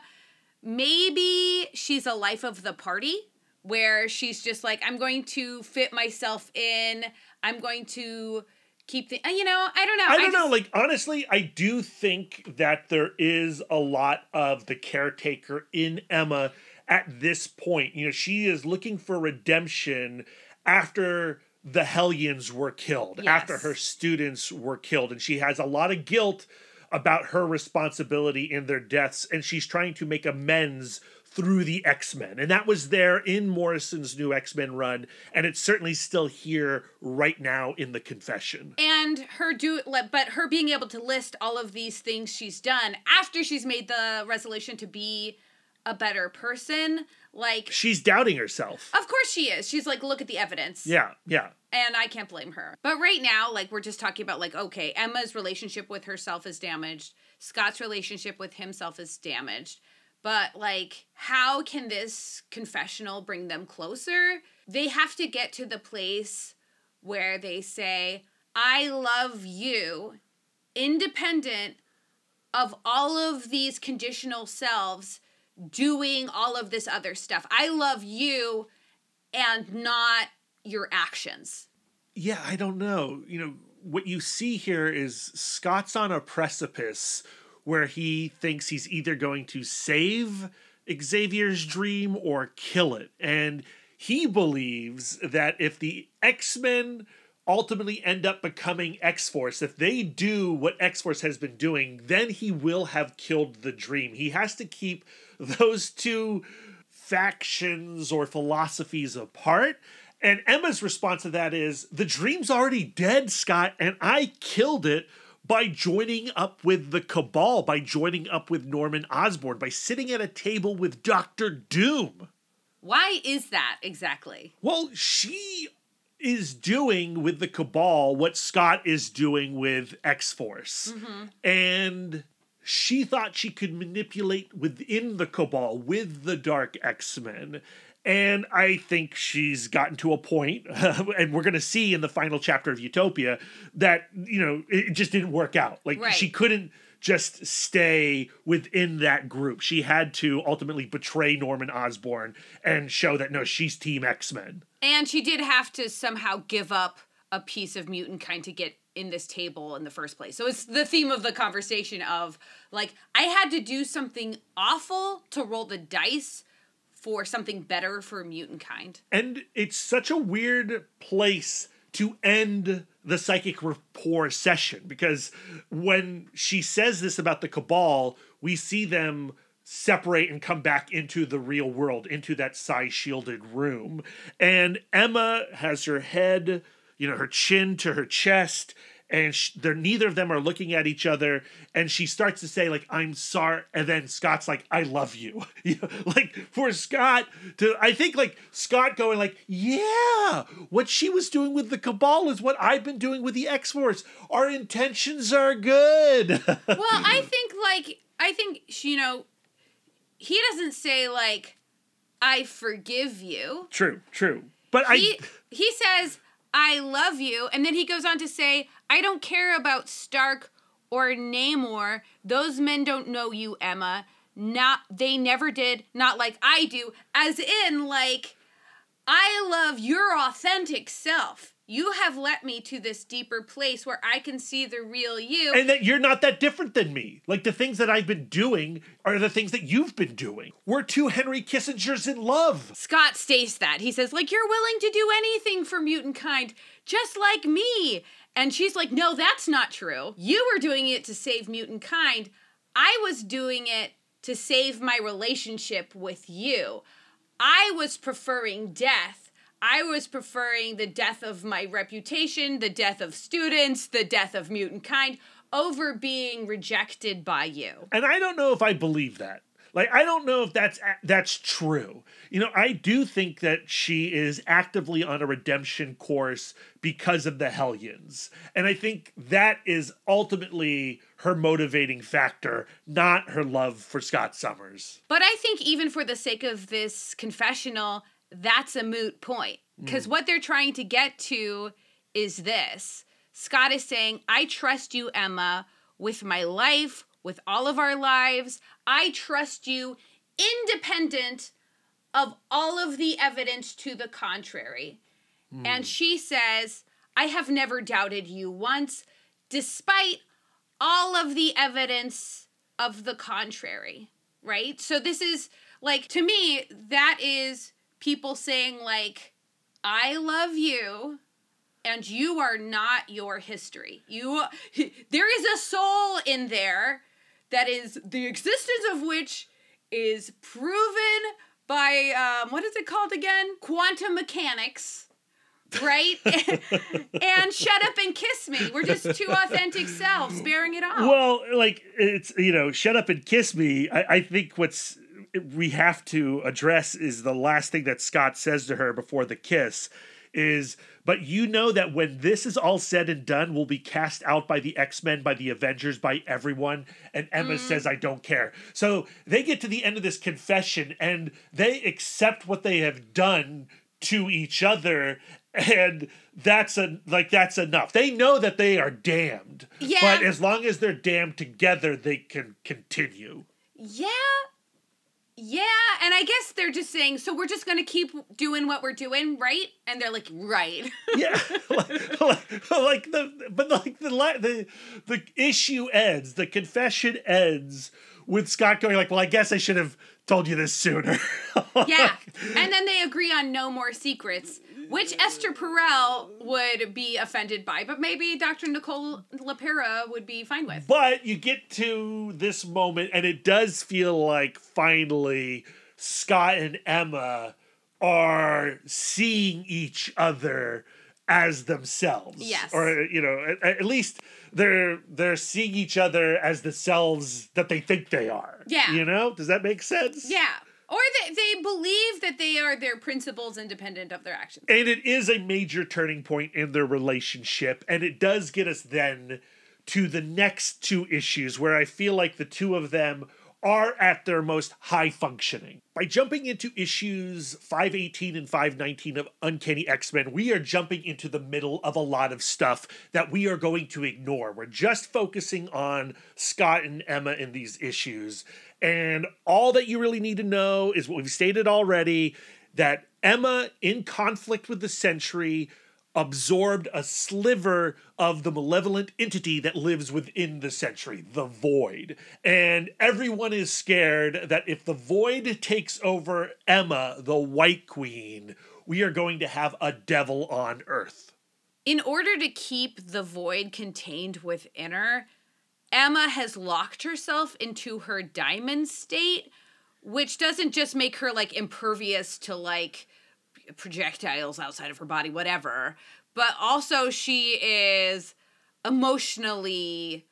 maybe she's a life of the party where she's just like I'm going to fit myself in. I'm going to keep the you know, I don't know. I don't know. just- Like honestly, I do think that there is a lot of the caretaker in Emma at this point. You know, she is looking for redemption after the Hellions were killed, after her students were killed, and she has a lot of guilt about her responsibility in their deaths, and she's trying to make amends through the X-Men. And that was there in Morrison's new X-Men run, and it's certainly still here right now in the confession. and her do but her being able to list all of these things she's done after she's made the resolution to be a better person like She's doubting herself. of course she is. She's like look at the evidence. Yeah, yeah. and i can't blame her. But right now like we're just talking about like okay emma's relationship with herself is damaged. Scott's relationship with himself is damaged. But like how can this confessional bring them closer? They have to get to the place where they say i love you independent of all of these conditional selves doing all of this other stuff i love you and not your actions Yeah, I don't know. You know, what you see here is Scott's on a precipice where he thinks he's either going to save Xavier's dream or kill it. And he believes that if the X Men ultimately end up becoming X Force, if they do what X Force has been doing, then he will have killed the dream. He has to keep those two factions or philosophies apart. And Emma's response to that is the dream's already dead, Scott, and I killed it by joining up with the Cabal, by joining up with Norman Osborn, by sitting at a table with Doctor Doom. why is that exactly Well, she is doing with the Cabal what Scott is doing with X Force. Mm-hmm. And she thought she could manipulate within the Cabal with the Dark X Men. And I think she's gotten to a point, and we're going to see in the final chapter of Utopia that, you know, it just didn't work out. Like, Right. she couldn't just stay within that group. She had to ultimately betray Norman Osborn and show that no, she's Team X Men. And she did have to somehow give up a piece of mutant kind to get in this table in the first place. So it's the theme of the conversation of like I had to do something awful to roll the dice for something better for mutant kind. And it's such a weird place to end the psychic rapport session because when she says this about the cabal, we see them separate and come back into the real world, into that psi shielded room. And Emma has her head, you know, her chin to her chest, and sh- they're neither of them are looking at each other and she starts to say like i'm sorry and then scott's like i love you, you know, like for scott to i think like scott going like yeah what she was doing with the cabal is what i've been doing with the x-force. Our intentions are good. Well i think like i think you know he doesn't say like i forgive you. True true. But he, i he says I love you. And then he goes on to say, I don't care about Stark or Namor. Those men don't know you, Emma. Not they never did, not like I do. As in, like, I love your authentic self. You have let me to this deeper place where I can see the real you. And that you're not that different than me. Like the things that I've been doing are the things that you've been doing. We're two Henry Kissingers in love. Scott states that. He says, like, you're willing to do anything for mutant kind, just like me. And she's like, no, that's not true. You were doing it to save mutant kind. I was doing it to save my relationship with you. I was preferring death I was preferring the death of my reputation, the death of students, the death of mutant kind over being rejected by you. And I don't know if I believe that. Like I don't know if that's that's true. You know, I do think that she is actively on a redemption course because of the Hellions. And I think that is ultimately her motivating factor, not her love for Scott Summers. But I think even for the sake of this confessional, that's a moot point because mm. what they're trying to get to is this Scott is saying, I trust you, Emma, with my life, with all of our lives. I trust you independent of all of the evidence to the contrary. Mm. And she says, I have never doubted you once, despite all of the evidence of the contrary, right? So, this is like, to me, that is people saying like I love you and you are not your history. You there is a soul in there that is the existence of which is proven by um, what is it called again? Quantum mechanics. Right? and shut up and kiss me. We're just two authentic selves bearing it all. Well, like it's you know, shut up and kiss me. I, I think what's we have to address is the last thing that Scott says to her before the kiss is but you know that when this is all said and done we'll be cast out by the X-Men by the Avengers by everyone and Emma mm. says I don't care. So they get to the end of this confession and they accept what they have done to each other and that's a like that's enough. They know that they are damned. Yeah. But as long as they're damned together they can continue. Yeah, yeah, and I guess they're just saying, so we're just gonna keep doing what we're doing, right? And they're like, right. yeah, like, like, like, the but like the the the issue ends, the confession ends with Scott going like, well, I guess I should have told you this sooner. yeah, and then they agree on no more secrets, which Esther Perel would be offended by, but maybe Dr. Nicole LePera would be fine with. But you get to this moment, and it does feel like finally Scott and Emma are seeing each other as themselves. Yes. Or you know, at, at, least they're they're seeing each other as the selves that they think they are. Yeah. You know? Does that make sense? Yeah. Or they, they believe that they are their principles independent of their actions. And it is a major turning point in their relationship. And it does get us then to the next two issues where I feel like the two of them are at their most high functioning. By jumping into issues 518 and 519 of Uncanny X Men, we are jumping into the middle of a lot of stuff that we are going to ignore. We're just focusing on Scott and Emma in these issues. And all that you really need to know is what we've stated already that Emma, in conflict with the Sentry, absorbed a sliver of the malevolent entity that lives within the Sentry, the Void. And everyone is scared that if the Void takes over Emma, the White Queen, we are going to have a devil on Earth. In order to keep the void contained within her, Emma has locked herself into her diamond state, which doesn't just make her like impervious to like projectiles outside of her body, whatever, but also she is emotionally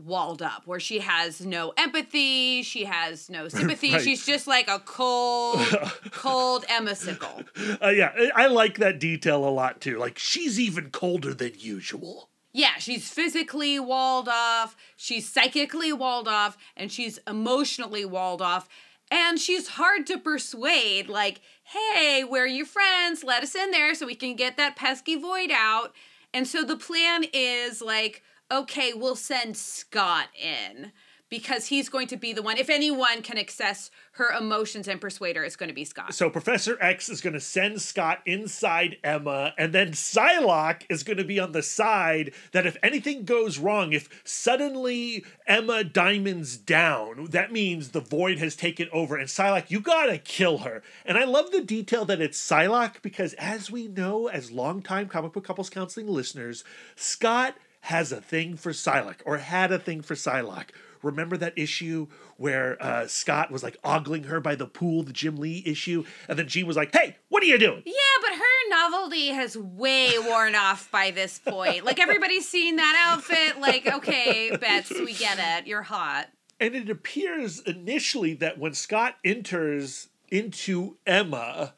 walled up where she has no empathy she has no sympathy Right. she's just like a cold cold emma sickle Uh, yeah, I like that detail a lot too. Like, she's even colder than usual. Yeah, she's physically walled off, she's psychically walled off, and she's emotionally walled off. And she's hard to persuade, like, hey, we're your friends, let us in there so we can get that pesky void out. And so the plan is like, okay, we'll send Scott in because he's going to be the one. If anyone can access her emotions and persuade her, it's going to be Scott. So Professor X is going to send Scott inside Emma, and then Psylocke is going to be on the side that if anything goes wrong, if suddenly Emma diamonds down, that means the void has taken over. And Psylocke, you gotta kill her. And I love the detail that it's Psylocke because, as we know, as longtime comic book couples counseling listeners, Scott has a thing for Psylocke or had a thing for Psylocke. Remember that issue where uh, Scott was like ogling her by the pool, the Jim Lee issue, and then Jean was like, "Hey, what are you doing?" Yeah, but her novelty has way worn off by this point. Like everybody's seen that outfit. Like, okay, Bets, we get it. You're hot. And it appears initially that when Scott enters into Emma,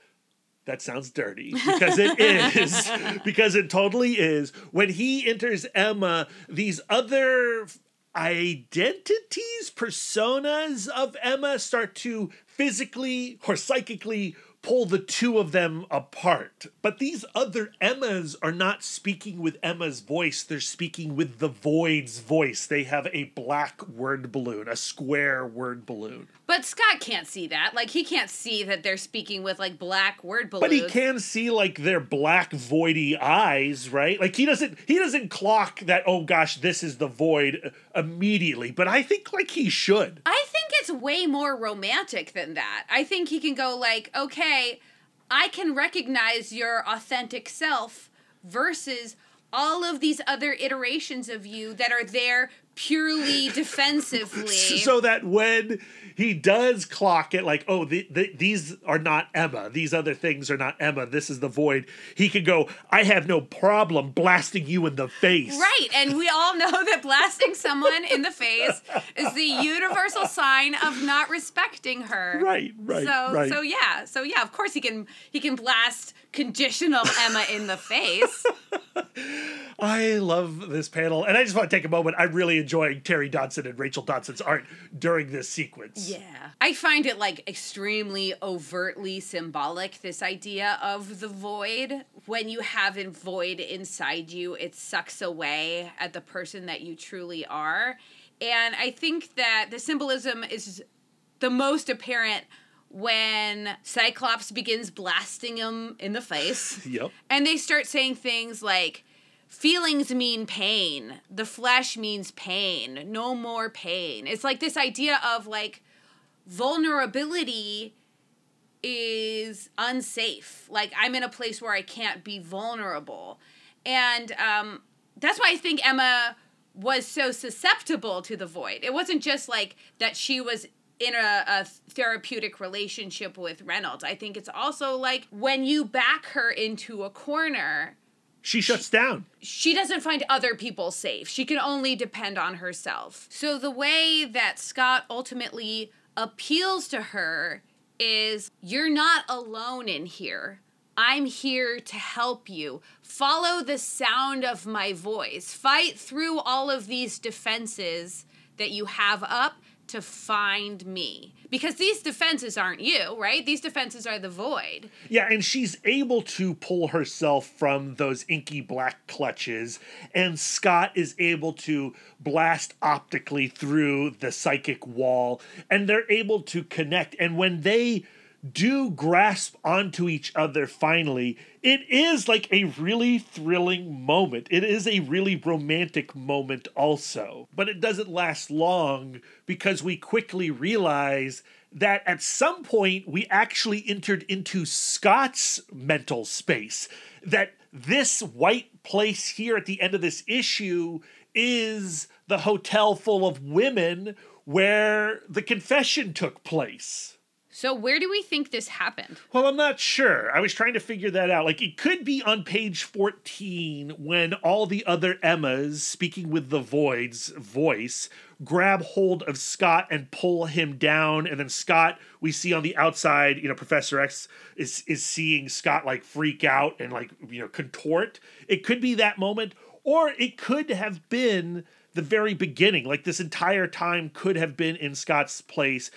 that sounds dirty because it is, because it totally is. When he enters Emma, these other identities, personas of Emma start to physically or psychically pull the two of them apart. But these other Emmas are not speaking with Emma's voice, they're speaking with the void's voice. They have a black word balloon, a square word balloon. But Scott can't see that. Like he can't see that they're speaking with like black word balloons. But he can see like their black voidy eyes, right? Like he doesn't he doesn't clock that oh gosh, this is the void uh, immediately, but I think like he should. I think it's way more romantic than that. I think he can go like, okay, I can recognize your authentic self versus all of these other iterations of you that are there purely defensively. so that when he does clock it like oh the, the, these are not emma. These other things are not emma. This is the void. He can go i have no problem blasting you in the face. Right, and we all know that blasting someone in the face is the universal sign of not respecting her. right right so right. so yeah, so yeah, of course he can he can blast conditional Emma in the face. i love this panel and i just want to take a moment i'm really enjoying terry dodson and rachel dodson's art during this sequence Yeah. I find it like extremely overtly symbolic, this idea of the void. When you have a void inside you, it sucks away at the person that you truly are. And I think that the symbolism is the most apparent when Cyclops begins blasting him in the face. yep And they start saying things like, feelings mean pain. The flesh means pain. No more pain. It's like this idea of like vulnerability is unsafe. Like I'm in a place where I can't be vulnerable. And um, that's why I think Emma was so susceptible to the void. It wasn't just like that she was in a, a therapeutic relationship with Reynolds. I think it's also like when you back her into a corner, she shuts down she doesn't find other people safe. She can only depend on herself. So the way that Scott ultimately appeals to her is you're not alone in here. I'm here to help you. Follow the sound of my voice. Fight through all of these defenses that you have up to find me because these defenses aren't you, right? These defenses are the void. Yeah, and she's able to pull herself from those inky black clutches, and Scott is able to blast optically through the psychic wall, and they're able to connect. And when they do grasp onto each other finally, it is like a really thrilling moment. It is a really romantic moment, also. But it doesn't last long because we quickly realize that at some point we actually entered into Scott's mental space. That this white place here at the end of this issue is the hotel full of women where the confession took place. So where do we think this happened? Well, I'm not sure. I was trying to figure that out. Like, it could be on page 14 when all the other Emmas, speaking with the Void's voice, grab hold of Scott and pull him down. And then Scott, we see on the outside, you know, Professor X is, is seeing Scott like freak out and like, you know, contort. It could be that moment, or it could have been the very beginning. Like, this entire time could have been in Scott's place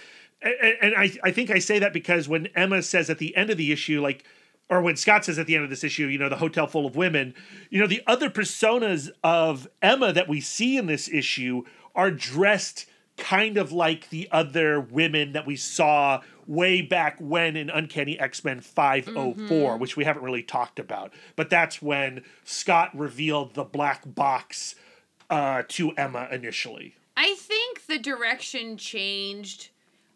and, and I, I think I say that because when Emma says at the end of the issue, like, or when Scott says at the end of this issue, you know, the hotel full of women, you know, the other personas of Emma that we see in this issue are dressed kind of like the other women that we saw way back when in Uncanny X Men 504, mm-hmm. which we haven't really talked about. But that's when Scott revealed the black box uh, to Emma initially. I think the direction changed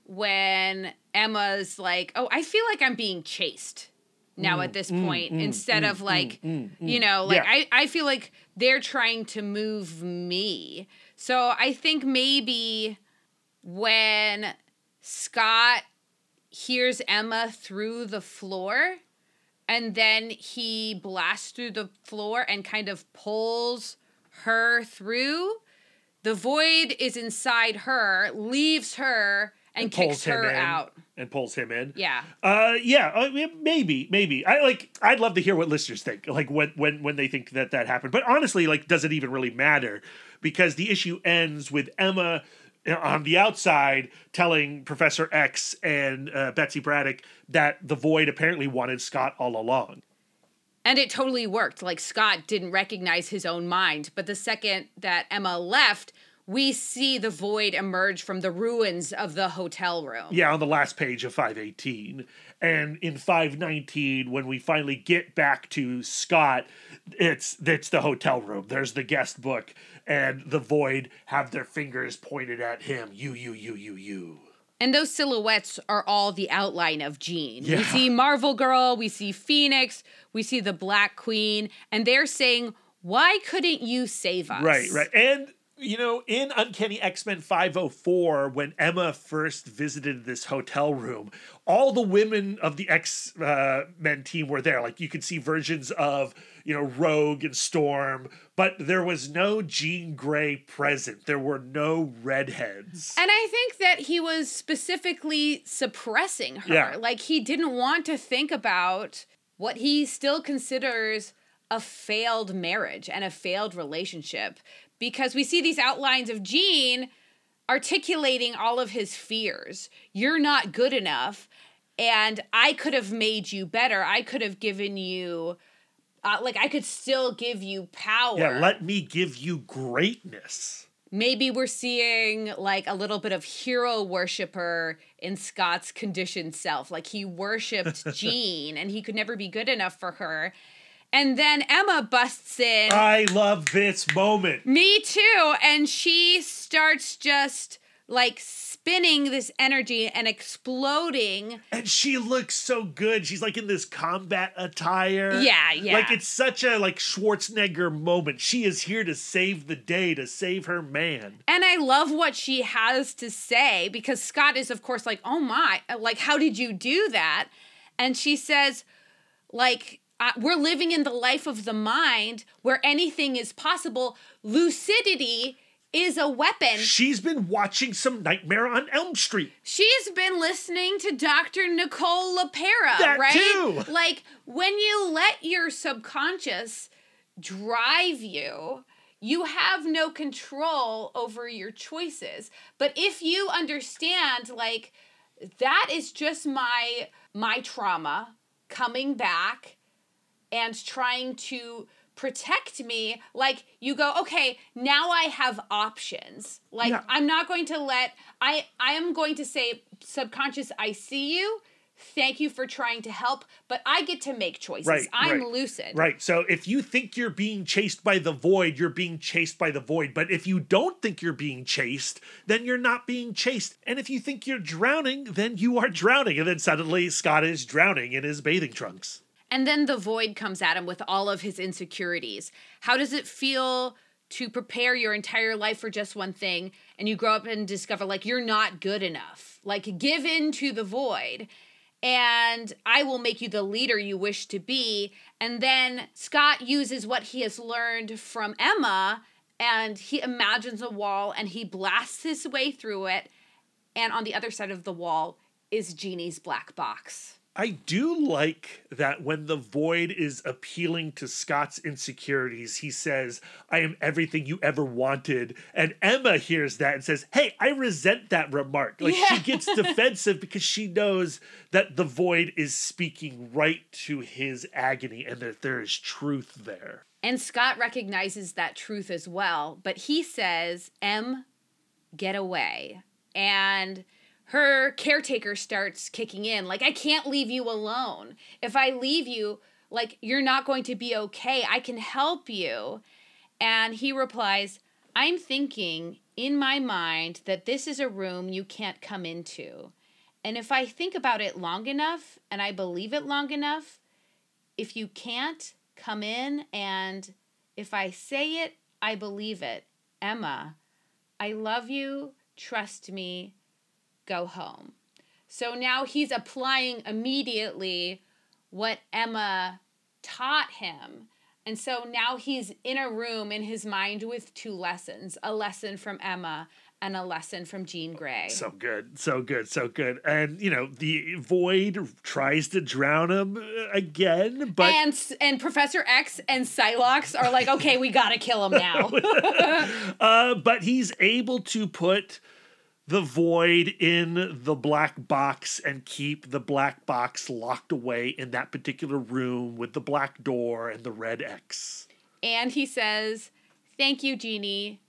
when Emma's like, "Oh, I feel like I'm being chased." Now mm, at this mm, point, mm, instead mm, of like, mm, mm, you know, like yeah. I, I feel like they're trying to move me. So I think maybe when Scott hears Emma through the floor and then he blasts through the floor and kind of pulls her through, the void is inside her, leaves her and, and kicks her out and pulls him in. Yeah. Uh, yeah. Uh, maybe, maybe. I like. I'd love to hear what listeners think. Like when when when they think that that happened. But honestly, like, does it even really matter? Because the issue ends with Emma uh, on the outside telling Professor X and uh, Betsy Braddock that the Void apparently wanted Scott all along. And it totally worked. Like Scott didn't recognize his own mind, but the second that Emma left, we see the void emerge from the ruins of the hotel room. Yeah, on the last page of 518. And in 519, when we finally get back to Scott, it's it's the hotel room. There's the guest book, and the void have their fingers pointed at him. You, you, you, you, you. And those silhouettes are all the outline of Jean. Yeah. We see Marvel Girl, we see Phoenix, we see the Black Queen, and they're saying, Why couldn't you save us? Right, right. And you know, in Uncanny X Men 504, when Emma first visited this hotel room, all the women of the X uh, Men team were there. Like you could see versions of, you know, Rogue and Storm, but there was no Jean Grey present. There were no redheads. And I think that he was specifically suppressing her. Yeah. Like he didn't want to think about what he still considers a failed marriage and a failed relationship because we see these outlines of Jean articulating all of his fears. You're not good enough, and I could have made you better. I could have given you. Uh, like I could still give you power. Yeah, let me give you greatness. Maybe we're seeing like a little bit of hero worshiper in Scott's conditioned self. Like he worshipped Jean and he could never be good enough for her. And then Emma busts in. I love this moment. Me too. And she starts just like spinning this energy and exploding. And she looks so good. She's like in this combat attire. Yeah, yeah. Like it's such a like Schwarzenegger moment. She is here to save the day, to save her man. And I love what she has to say because Scott is of course like, "Oh my, like how did you do that?" And she says like uh, we're living in the life of the mind where anything is possible. Lucidity is a weapon. She's been watching some Nightmare on Elm Street. She's been listening to Dr. Nicole LePera, that right? Too. Like when you let your subconscious drive you, you have no control over your choices. But if you understand, like, that is just my my trauma coming back and trying to protect me like you go okay now i have options like Yeah. i'm not going to let i i am going to say subconscious i see you thank you for trying to help but i get to make choices Right, i'm right, lucid Right. So if you think you're being chased by the void, you're being chased by the void. But if you don't think you're being chased, then you're not being chased. And if you think you're drowning, then you are drowning. And then suddenly Scott is drowning in his bathing trunks. And then the void comes at him with all of his insecurities. How does it feel to prepare your entire life for just one thing and you grow up and discover like you're not good enough? Like give in to the void and I will make you the leader you wish to be. And then Scott uses what he has learned from Emma and he imagines a wall and he blasts his way through it. And on the other side of the wall is Jeannie's black box. I do like that when the void is appealing to Scott's insecurities, he says, I am everything you ever wanted. And Emma hears that and says, Hey, I resent that remark. Like Yeah. she gets defensive because she knows that the void is speaking right to his agony and that there is truth there. And Scott recognizes that truth as well, but he says, M, get away. And her caretaker starts kicking in, like, I can't leave you alone. If I leave you, like, you're not going to be okay. I can help you. And he replies, I'm thinking in my mind that this is a room you can't come into. And if I think about it long enough and I believe it long enough, if you can't come in and if I say it, I believe it. Emma, I love you. Trust me. Go home. So now he's applying immediately what Emma taught him. And so now he's in a room in his mind with two lessons a lesson from Emma and a lesson from Jean Grey. So good, so good, so good. And, you know, the void tries to drown him uh, again, but. and and Professor X and Psylocke are like, okay, we gotta kill him now. Uh, but he's able to put the void in the black box and keep the black box locked away in that particular room with the black door and the red X. and he says, "Thank you, Jeannie.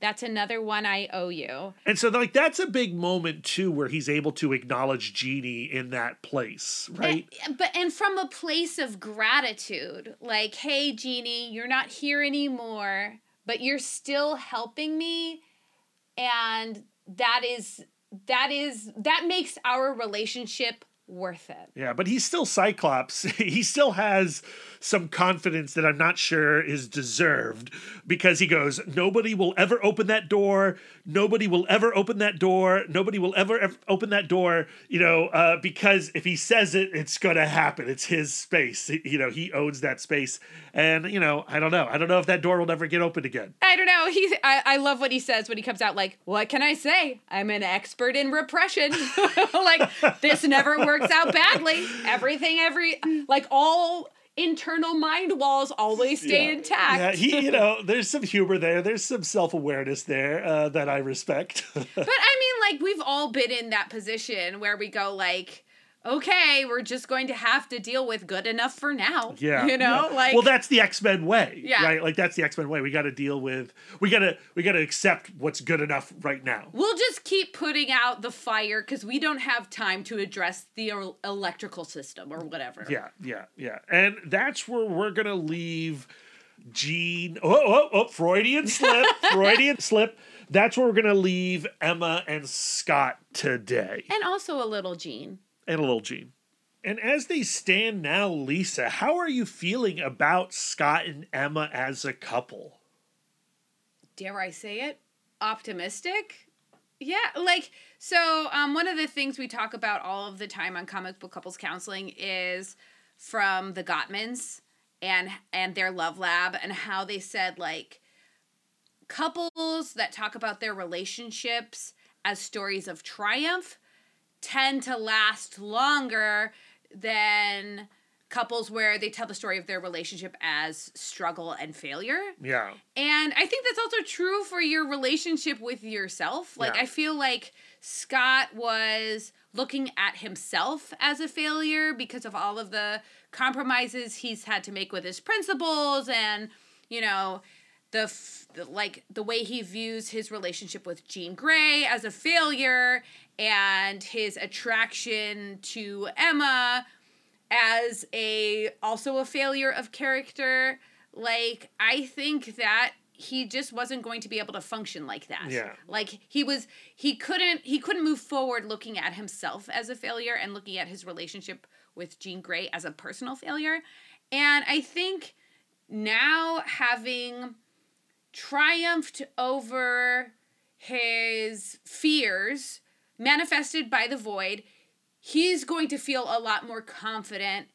That's another one I owe you." And so, like, that's a big moment too, where he's able to acknowledge Jeannie in that place, right? And- uh, but and from a place of gratitude, like, "Hey, Jeannie, you're not here anymore, but you're still helping me, and that is that is that makes our relationship worth it." Yeah, but he's still Cyclops. he still has some confidence that I'm not sure is deserved because he goes, Nobody will ever open that door. Nobody will ever open that door. Nobody will ever, ever open that door, you know, uh, because if he says it, it's going to happen. It's his space. You know, he owns that space. And, you know, I don't know. I don't know if that door will never get opened again. I don't know. He, I, I love what he says when he comes out. Like, what can I say? I'm an expert in repression. like, this never works out badly. Everything, every like all internal mind walls always stay Yeah. intact. Yeah, he, you know, there's some humor there. There's some self awareness there uh, that I respect. But I mean, like, we've all been in that position where we go, like, okay, we're just going to have to deal with good enough for now. Yeah. You know, yeah. like, Well, that's the X-Men way. Yeah. Right? Like that's the X-Men way. We got to deal with we got to we got to accept what's good enough right now. we'll just keep putting out the fire because we don't have time to address the el- electrical system or whatever. Yeah, yeah, yeah. And that's where we're going to leave Jean Oh, oh, oh, oh Freudian slip. Freudian slip. That's where we're going to leave Emma and Scott today. And also a little Jean. And a little Jean. And as they stand now, Lisa, how are you feeling about Scott and Emma as a couple? dare I say it, optimistic. Yeah, like so um one of the things we talk about all of the time on comic book couples counseling is from the Gottmans and and their love lab and how they said like couples that talk about their relationships as stories of triumph tend to last longer than couples where they tell the story of their relationship as struggle and failure. Yeah. And I think that's also true for your relationship with yourself. Like, Yeah. I feel like Scott was looking at himself as a failure because of all of the compromises he's had to make with his principles and, you know, the, f- the like the way he views his relationship with Jean Grey as a failure and his attraction to Emma as a also a failure of character. Like i think that he just wasn't going to be able to function like that. Yeah. like he was he couldn't he couldn't move forward looking at himself as a failure and looking at his relationship with jean Grey as a personal failure. And i think now having triumphed over his fears manifested by the void he's going to feel a lot more confident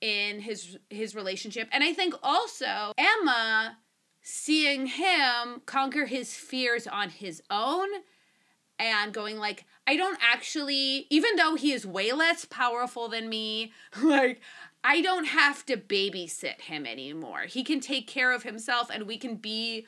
in his his relationship. And i think also emma seeing him conquer his fears on his own and going like i don't actually even though he is way less powerful than me like i don't have to babysit him anymore. He can take care of himself and we can be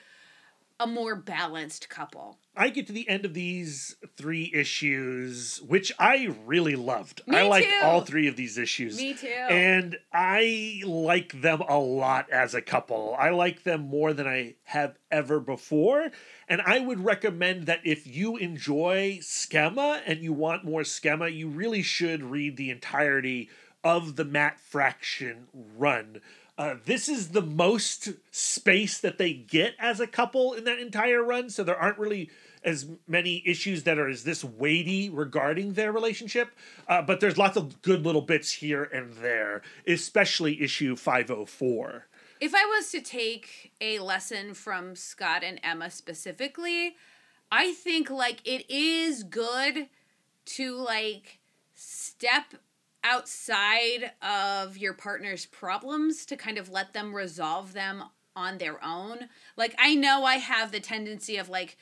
a more balanced couple I get to the end of these three issues, which I really loved. Me I liked too. all three of these issues. Me too. And I like them a lot as a couple. I like them more than I have ever before. And I would recommend that if you enjoy ScEmma and you want more ScEmma, you really should read the entirety of the Matt Fraction run. Uh, this is the most space that they get as a couple in that entire run, so there aren't really as many issues that are as this weighty regarding their relationship. Uh, but there's lots of good little bits here and there, especially issue 504. If I was to take a lesson from Scott and Emma specifically, I think like it is good to like step outside of your partner's problems to kind of let them resolve them on their own. Like I know I have the tendency of like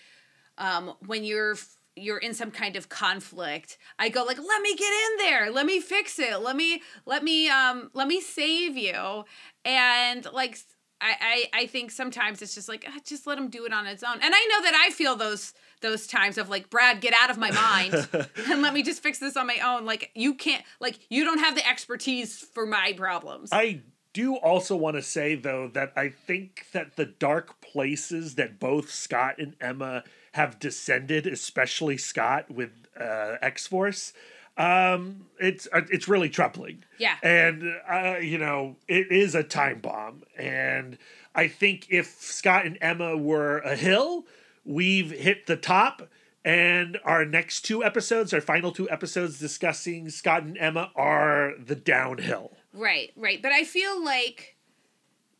um when you're you're in some kind of conflict i go like let me get in there. Let me fix it. Let me let me um let me save you. And like i i, I think sometimes it's just like ah, just let him do it on its own. And i know that i feel those those times of like brad get out of my mind and let me just fix this on my own. Like you can't like you don't have the expertise for my problems. I do also want to say though that I think that the dark places that both Scott and Emma have descended, especially Scott with uh, X Force, um, it's uh, it's really troubling. Yeah. and uh, you know it is a time bomb, and I think if Scott and Emma were a hill, we've hit the top. And our next two episodes, our final two episodes discussing Scott and Emma, are the downhill. Right, right. But I feel like,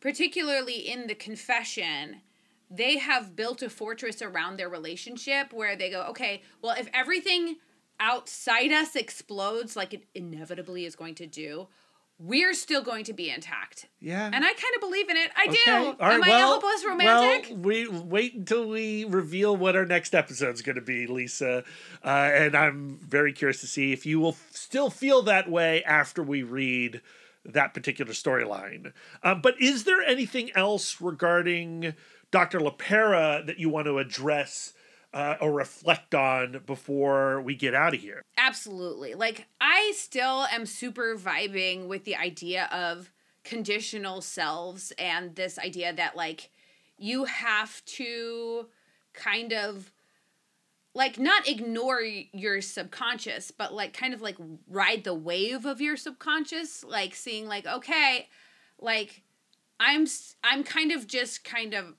particularly in the confession, they have built a fortress around their relationship where they go, okay, well, if everything outside us explodes like it inevitably is going to do, we're still going to be intact. Yeah. And I kind of believe in it. I do. Okay, all right, Am I well- hopeless romantic? Well, we wait until we reveal what our next episode is going to be, Lisa, uh, and I'm very curious to see if you will f- still feel that way after we read that particular storyline. Um, but is there anything else regarding Dr. LePera that you want to address uh, or reflect on before we get out of here? Absolutely. Like I still am super vibing with the idea of conditional selves and this idea that like you have to kind of like not ignore your subconscious but like kind of like ride the wave of your subconscious like seeing like okay like i'm i'm kind of just kind of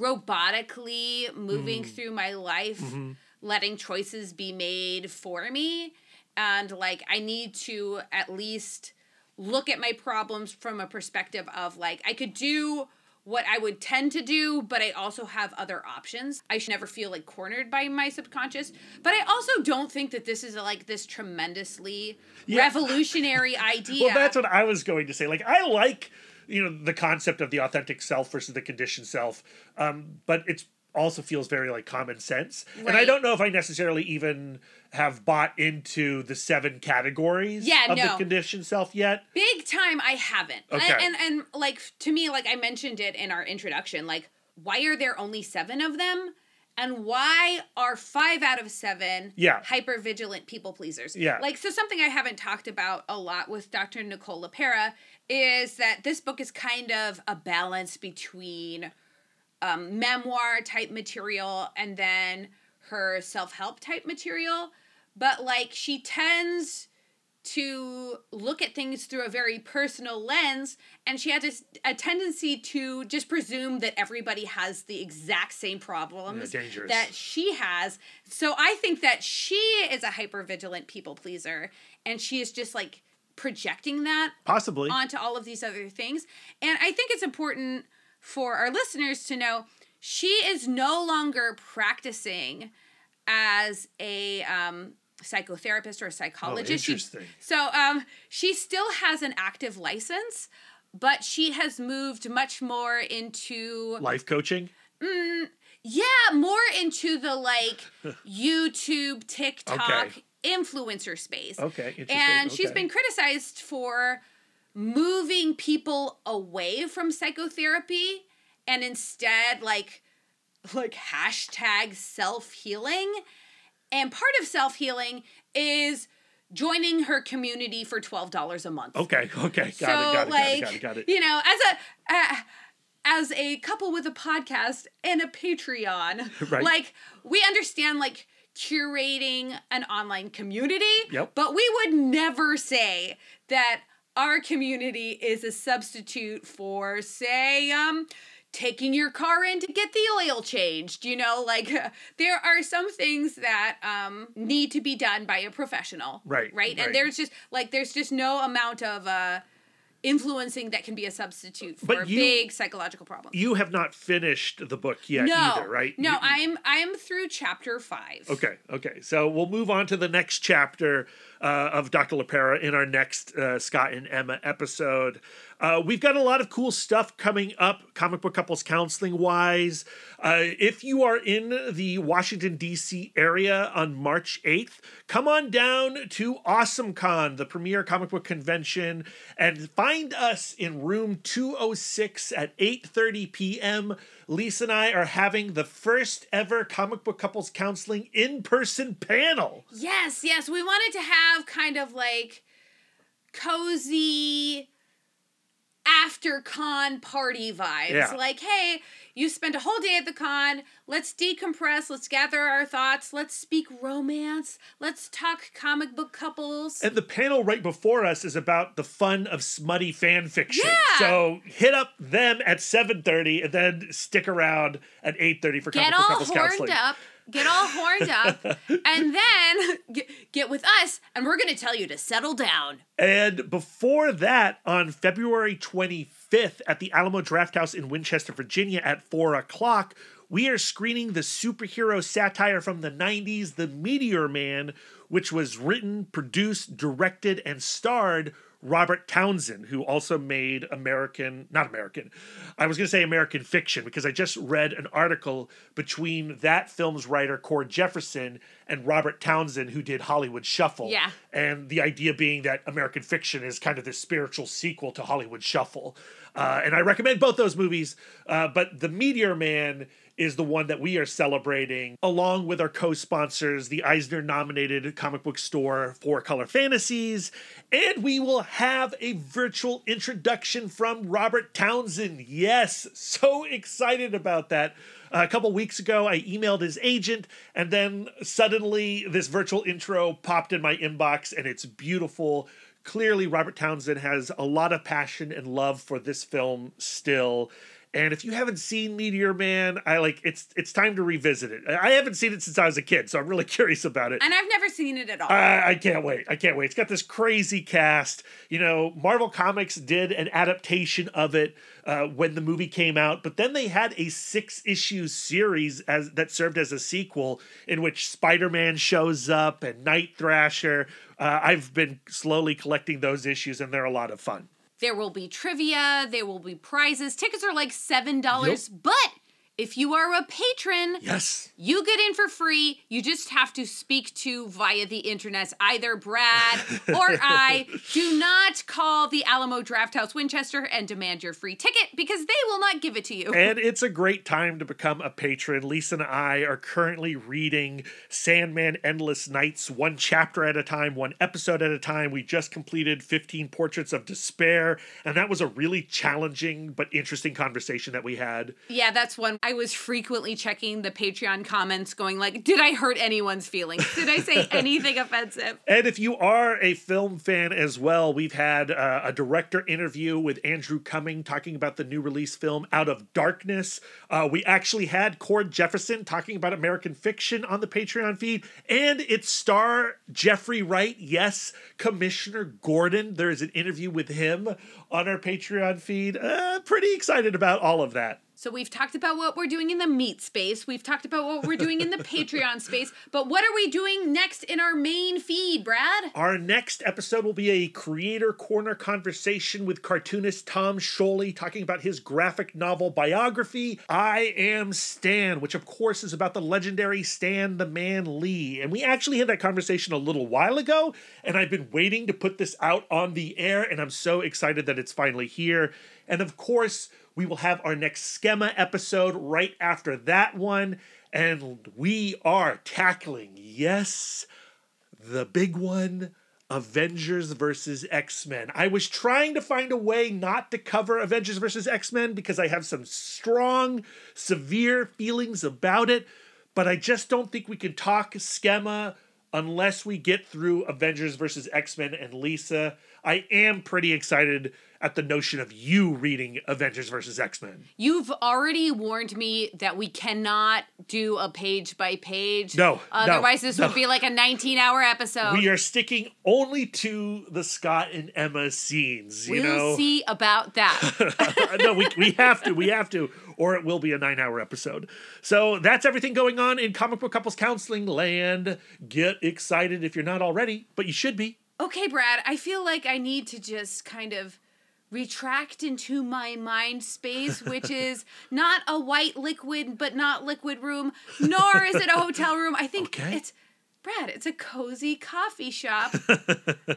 robotically moving mm. through my life mm-hmm. letting choices be made for me. And like i need to at least look at my problems from a perspective of like i could do what i would tend to do but i also have other options. I should never feel like cornered by my subconscious. But i also don't think that this is like this tremendously Yeah. revolutionary idea. Well, that's what I was going to say. Like, I like, you know, the concept of the authentic self versus the conditioned self, um, but it's also feels very like common sense. And I don't know if I necessarily even have bought into the seven categories Yeah, of the conditioned self yet. Big time, I haven't. Okay. And, and and like to me, like I mentioned it in our introduction, like why are there only seven of them? And why are five out of seven Yeah. hyper vigilant people pleasers? Yeah. Like so something I haven't talked about a lot with Dr. Nicole LePera is that this book is kind of a balance between um, memoir type material and then her self help type material. But like she tends to look at things through a very personal lens and she had this, a tendency to just presume that everybody has the exact same problems Yeah, that she has so i think that she is a hyper vigilant people pleaser and she is just like projecting that Possibly. onto all of these other things. And I think it's important for our listeners to know she is no longer practicing as a um, psychotherapist or a psychologist. Oh, interesting. so um, she still has an active license, but she has moved much more into Life coaching. Mm, yeah, more into the like YouTube, TikTok, Okay. Influencer space. Okay. And she's been criticized for moving people away from psychotherapy and instead like like hashtag self-healing. And part of self-healing is joining her community for $12 a month Okay, okay. Got so it, got it, like got it, got it, got it. you know as a uh, as a couple with a podcast and a patreon Right. like we understand like curating an online community Yep. but we would never say that our community is a substitute for say um taking your car in to get the oil changed you know like there are some things that um need to be done by a professional Right, right right. and there's just like there's just no amount of uh influencing that can be a substitute for But you- big psychological problems You have not finished the book yet no either, right? no You- i'm i'm through chapter five Okay, okay. So we'll move on to the next chapter uh, of Dr. LePera in our next uh, Scott and Emma episode. Uh, we've got a lot of cool stuff coming up, comic book couples counseling wise. Uh, if you are in the Washington, D.C. area on March 8th, come on down to AwesomeCon, the premier comic book convention, and find us in room 206 at 8.30 p.m. Lisa and I are having the first ever comic book couples counseling in person panel. yes yes we wanted to have kind of like cozy after con party vibes Yeah. like hey you spent a whole day at the con let's decompress let's gather our thoughts let's speak romance let's talk comic book couples And the panel right before us is about the fun of smutty fan fiction. Yeah. So hit up them at 7.30 and then stick around at 8.30 for get comic book all couples horned counseling. up get all horned up and then get, get with us and we're going to tell you to settle down. And before that, on February 25th at the Alamo Drafthouse in Winchester, Virginia at 4 o'clock, we are screening the superhero satire from the 90s, The Meteor Man, which was written, produced, directed, and starred Robert Townsend, who also made American, not American, I was going to say American fiction because I just read an article between that film's writer, Cord Jefferson, and Robert Townsend, who did Hollywood Shuffle. Yeah. And the idea being that American Fiction is kind of the spiritual sequel to Hollywood Shuffle. Uh, and I recommend both those movies. Uh, but The Meteor Man is the one that we are celebrating, along with our co sponsors, the Eisner nominated comic book store Four Color Fantasies. And we will have a virtual introduction from Robert Townsend. Yes, so excited about that. a couple weeks ago, I emailed his agent, and then suddenly this virtual intro popped in my inbox, and it's beautiful. Clearly, Robert Townsend has a lot of passion and love for this film still. And if you haven't seen Meteor Man, I like it's it's time to revisit it. I haven't seen it since I was a kid, so I'm really curious about it. and i've never seen it at all I, I can't wait. I can't wait. It's got this crazy cast. You know, Marvel Comics did an adaptation of it uh, when the movie came out, but then they had a six issue series as that served as a sequel in which Spider Man shows up and Night Thrasher. Uh, I've been slowly collecting those issues, and they're a lot of fun. There will be trivia, there will be prizes. Tickets are like $7, but If you are a patron, Yes. you get in for free. You just have to speak to via the internet, either Brad or I. Do not call the Alamo Drafthouse Winchester and demand your free ticket because they will not give it to you. And it's a great time to become a patron. Lisa and I are currently reading Sandman Endless Nights one chapter at a time, one episode at a time. We just completed 15 Portraits of Despair, and that was a really challenging but interesting conversation that we had. Yeah, that's one. I was frequently checking the Patreon comments, going like, "Did I hurt anyone's feelings? Did I say anything offensive?" And if you are a film fan as well, we've had uh, a director interview with Andrew Cumming talking about the new release film Out of Darkness. Uh, we actually had Cord Jefferson talking about American fiction on the Patreon feed, and its star Jeffrey Wright, yes, Commissioner Gordon. There is an interview with him on our Patreon feed. Uh, pretty excited about all of that. So we've talked about what we're doing in the meat space. We've talked about what we're doing in the Patreon space. But what are we doing next in our main feed, Brad? Our next episode will be a creator corner conversation with cartoonist Tom Scioli talking about his graphic novel biography, I Am Stan, which of course is about the legendary Stan the Man Lee. And we actually had that conversation a little while ago, and I've been waiting to put this out on the air, and I'm so excited that it's finally here. And of course, we will have our next ScEmma episode right after that one. And we are tackling, yes, the big one Avengers versus X Men. I was trying to find a way not to cover Avengers versus X Men because I have some strong, severe feelings about it, but I just don't think we can talk ScEmma unless we get through Avengers versus X Men and Lisa. I am pretty excited at the notion of you reading Avengers versus X Men. You've already warned me that we cannot do a page by page. No, no, Otherwise, this no. would be like a 19 hour episode. We are sticking only to the Scott and Emma scenes. You we'll know, see about that. no, we, we have to, we have to, or it will be a nine hour episode. So that's everything going on in comic book couples counseling land. Get excited if you're not already, but you should be. Okay, Brad, I feel like I need to just kind of retract into my mind space, which is not a white liquid, but not liquid room, nor is it a hotel room. I think Okay. it's. Brad, it's a cozy coffee shop.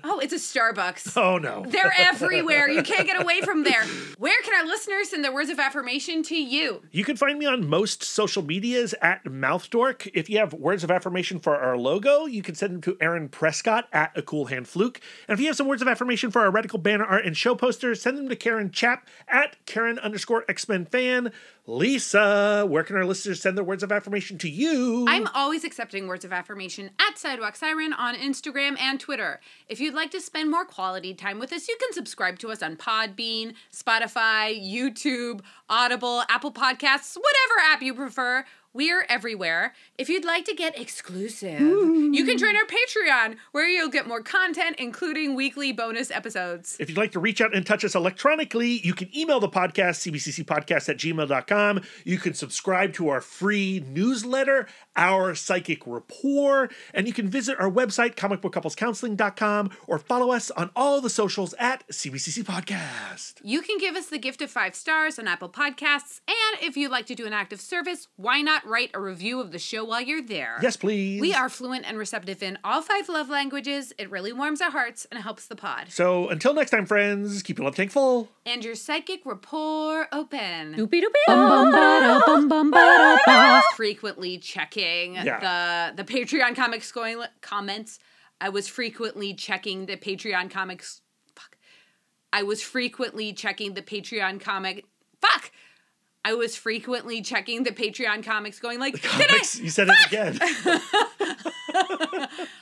oh, it's a Starbucks. Oh no. They're everywhere. You can't get away from there. Where can our listeners send their words of affirmation to you? You can find me on most social medias at Mouthdork. If you have words of affirmation for our logo, you can send them to Aaron Prescott at a cool hand fluke. And if you have some words of affirmation for our radical banner art and show posters, send them to Karen Chap at Karen underscore X Men fan. Lisa, where can our listeners send their words of affirmation to you? I'm always accepting words of affirmation at Sidewalk Siren on Instagram and Twitter. If you'd like to spend more quality time with us, you can subscribe to us on Podbean, Spotify, YouTube, Audible, Apple Podcasts, whatever app you prefer. We're everywhere. If you'd like to get exclusive, you can join our Patreon, where you'll get more content, including weekly bonus episodes. If you'd like to reach out and touch us electronically, you can email the podcast, cbccpodcast at gmail.com. You can subscribe to our free newsletter, Our Psychic Rapport, and you can visit our website, comicbookcouplescounseling.com, or follow us on all the socials at CBCC Podcast. You can give us the gift of five stars on Apple Podcasts, and if you'd like to do an act of service, why not write a review of the show while you're there? Yes, please. We are fluent and receptive in all five love languages. It really warms our hearts and helps the pod. So until next time, friends, keep your love tank full. And your psychic rapport open. Doopy doopy. Bum bum ba bum bum ba ba. Frequently checking Yeah. the the Patreon comics going comments. I was frequently checking the Patreon comics. Fuck. I was frequently checking the Patreon comic. Fuck. I was frequently checking the Patreon comics, going like, did I? You said it again.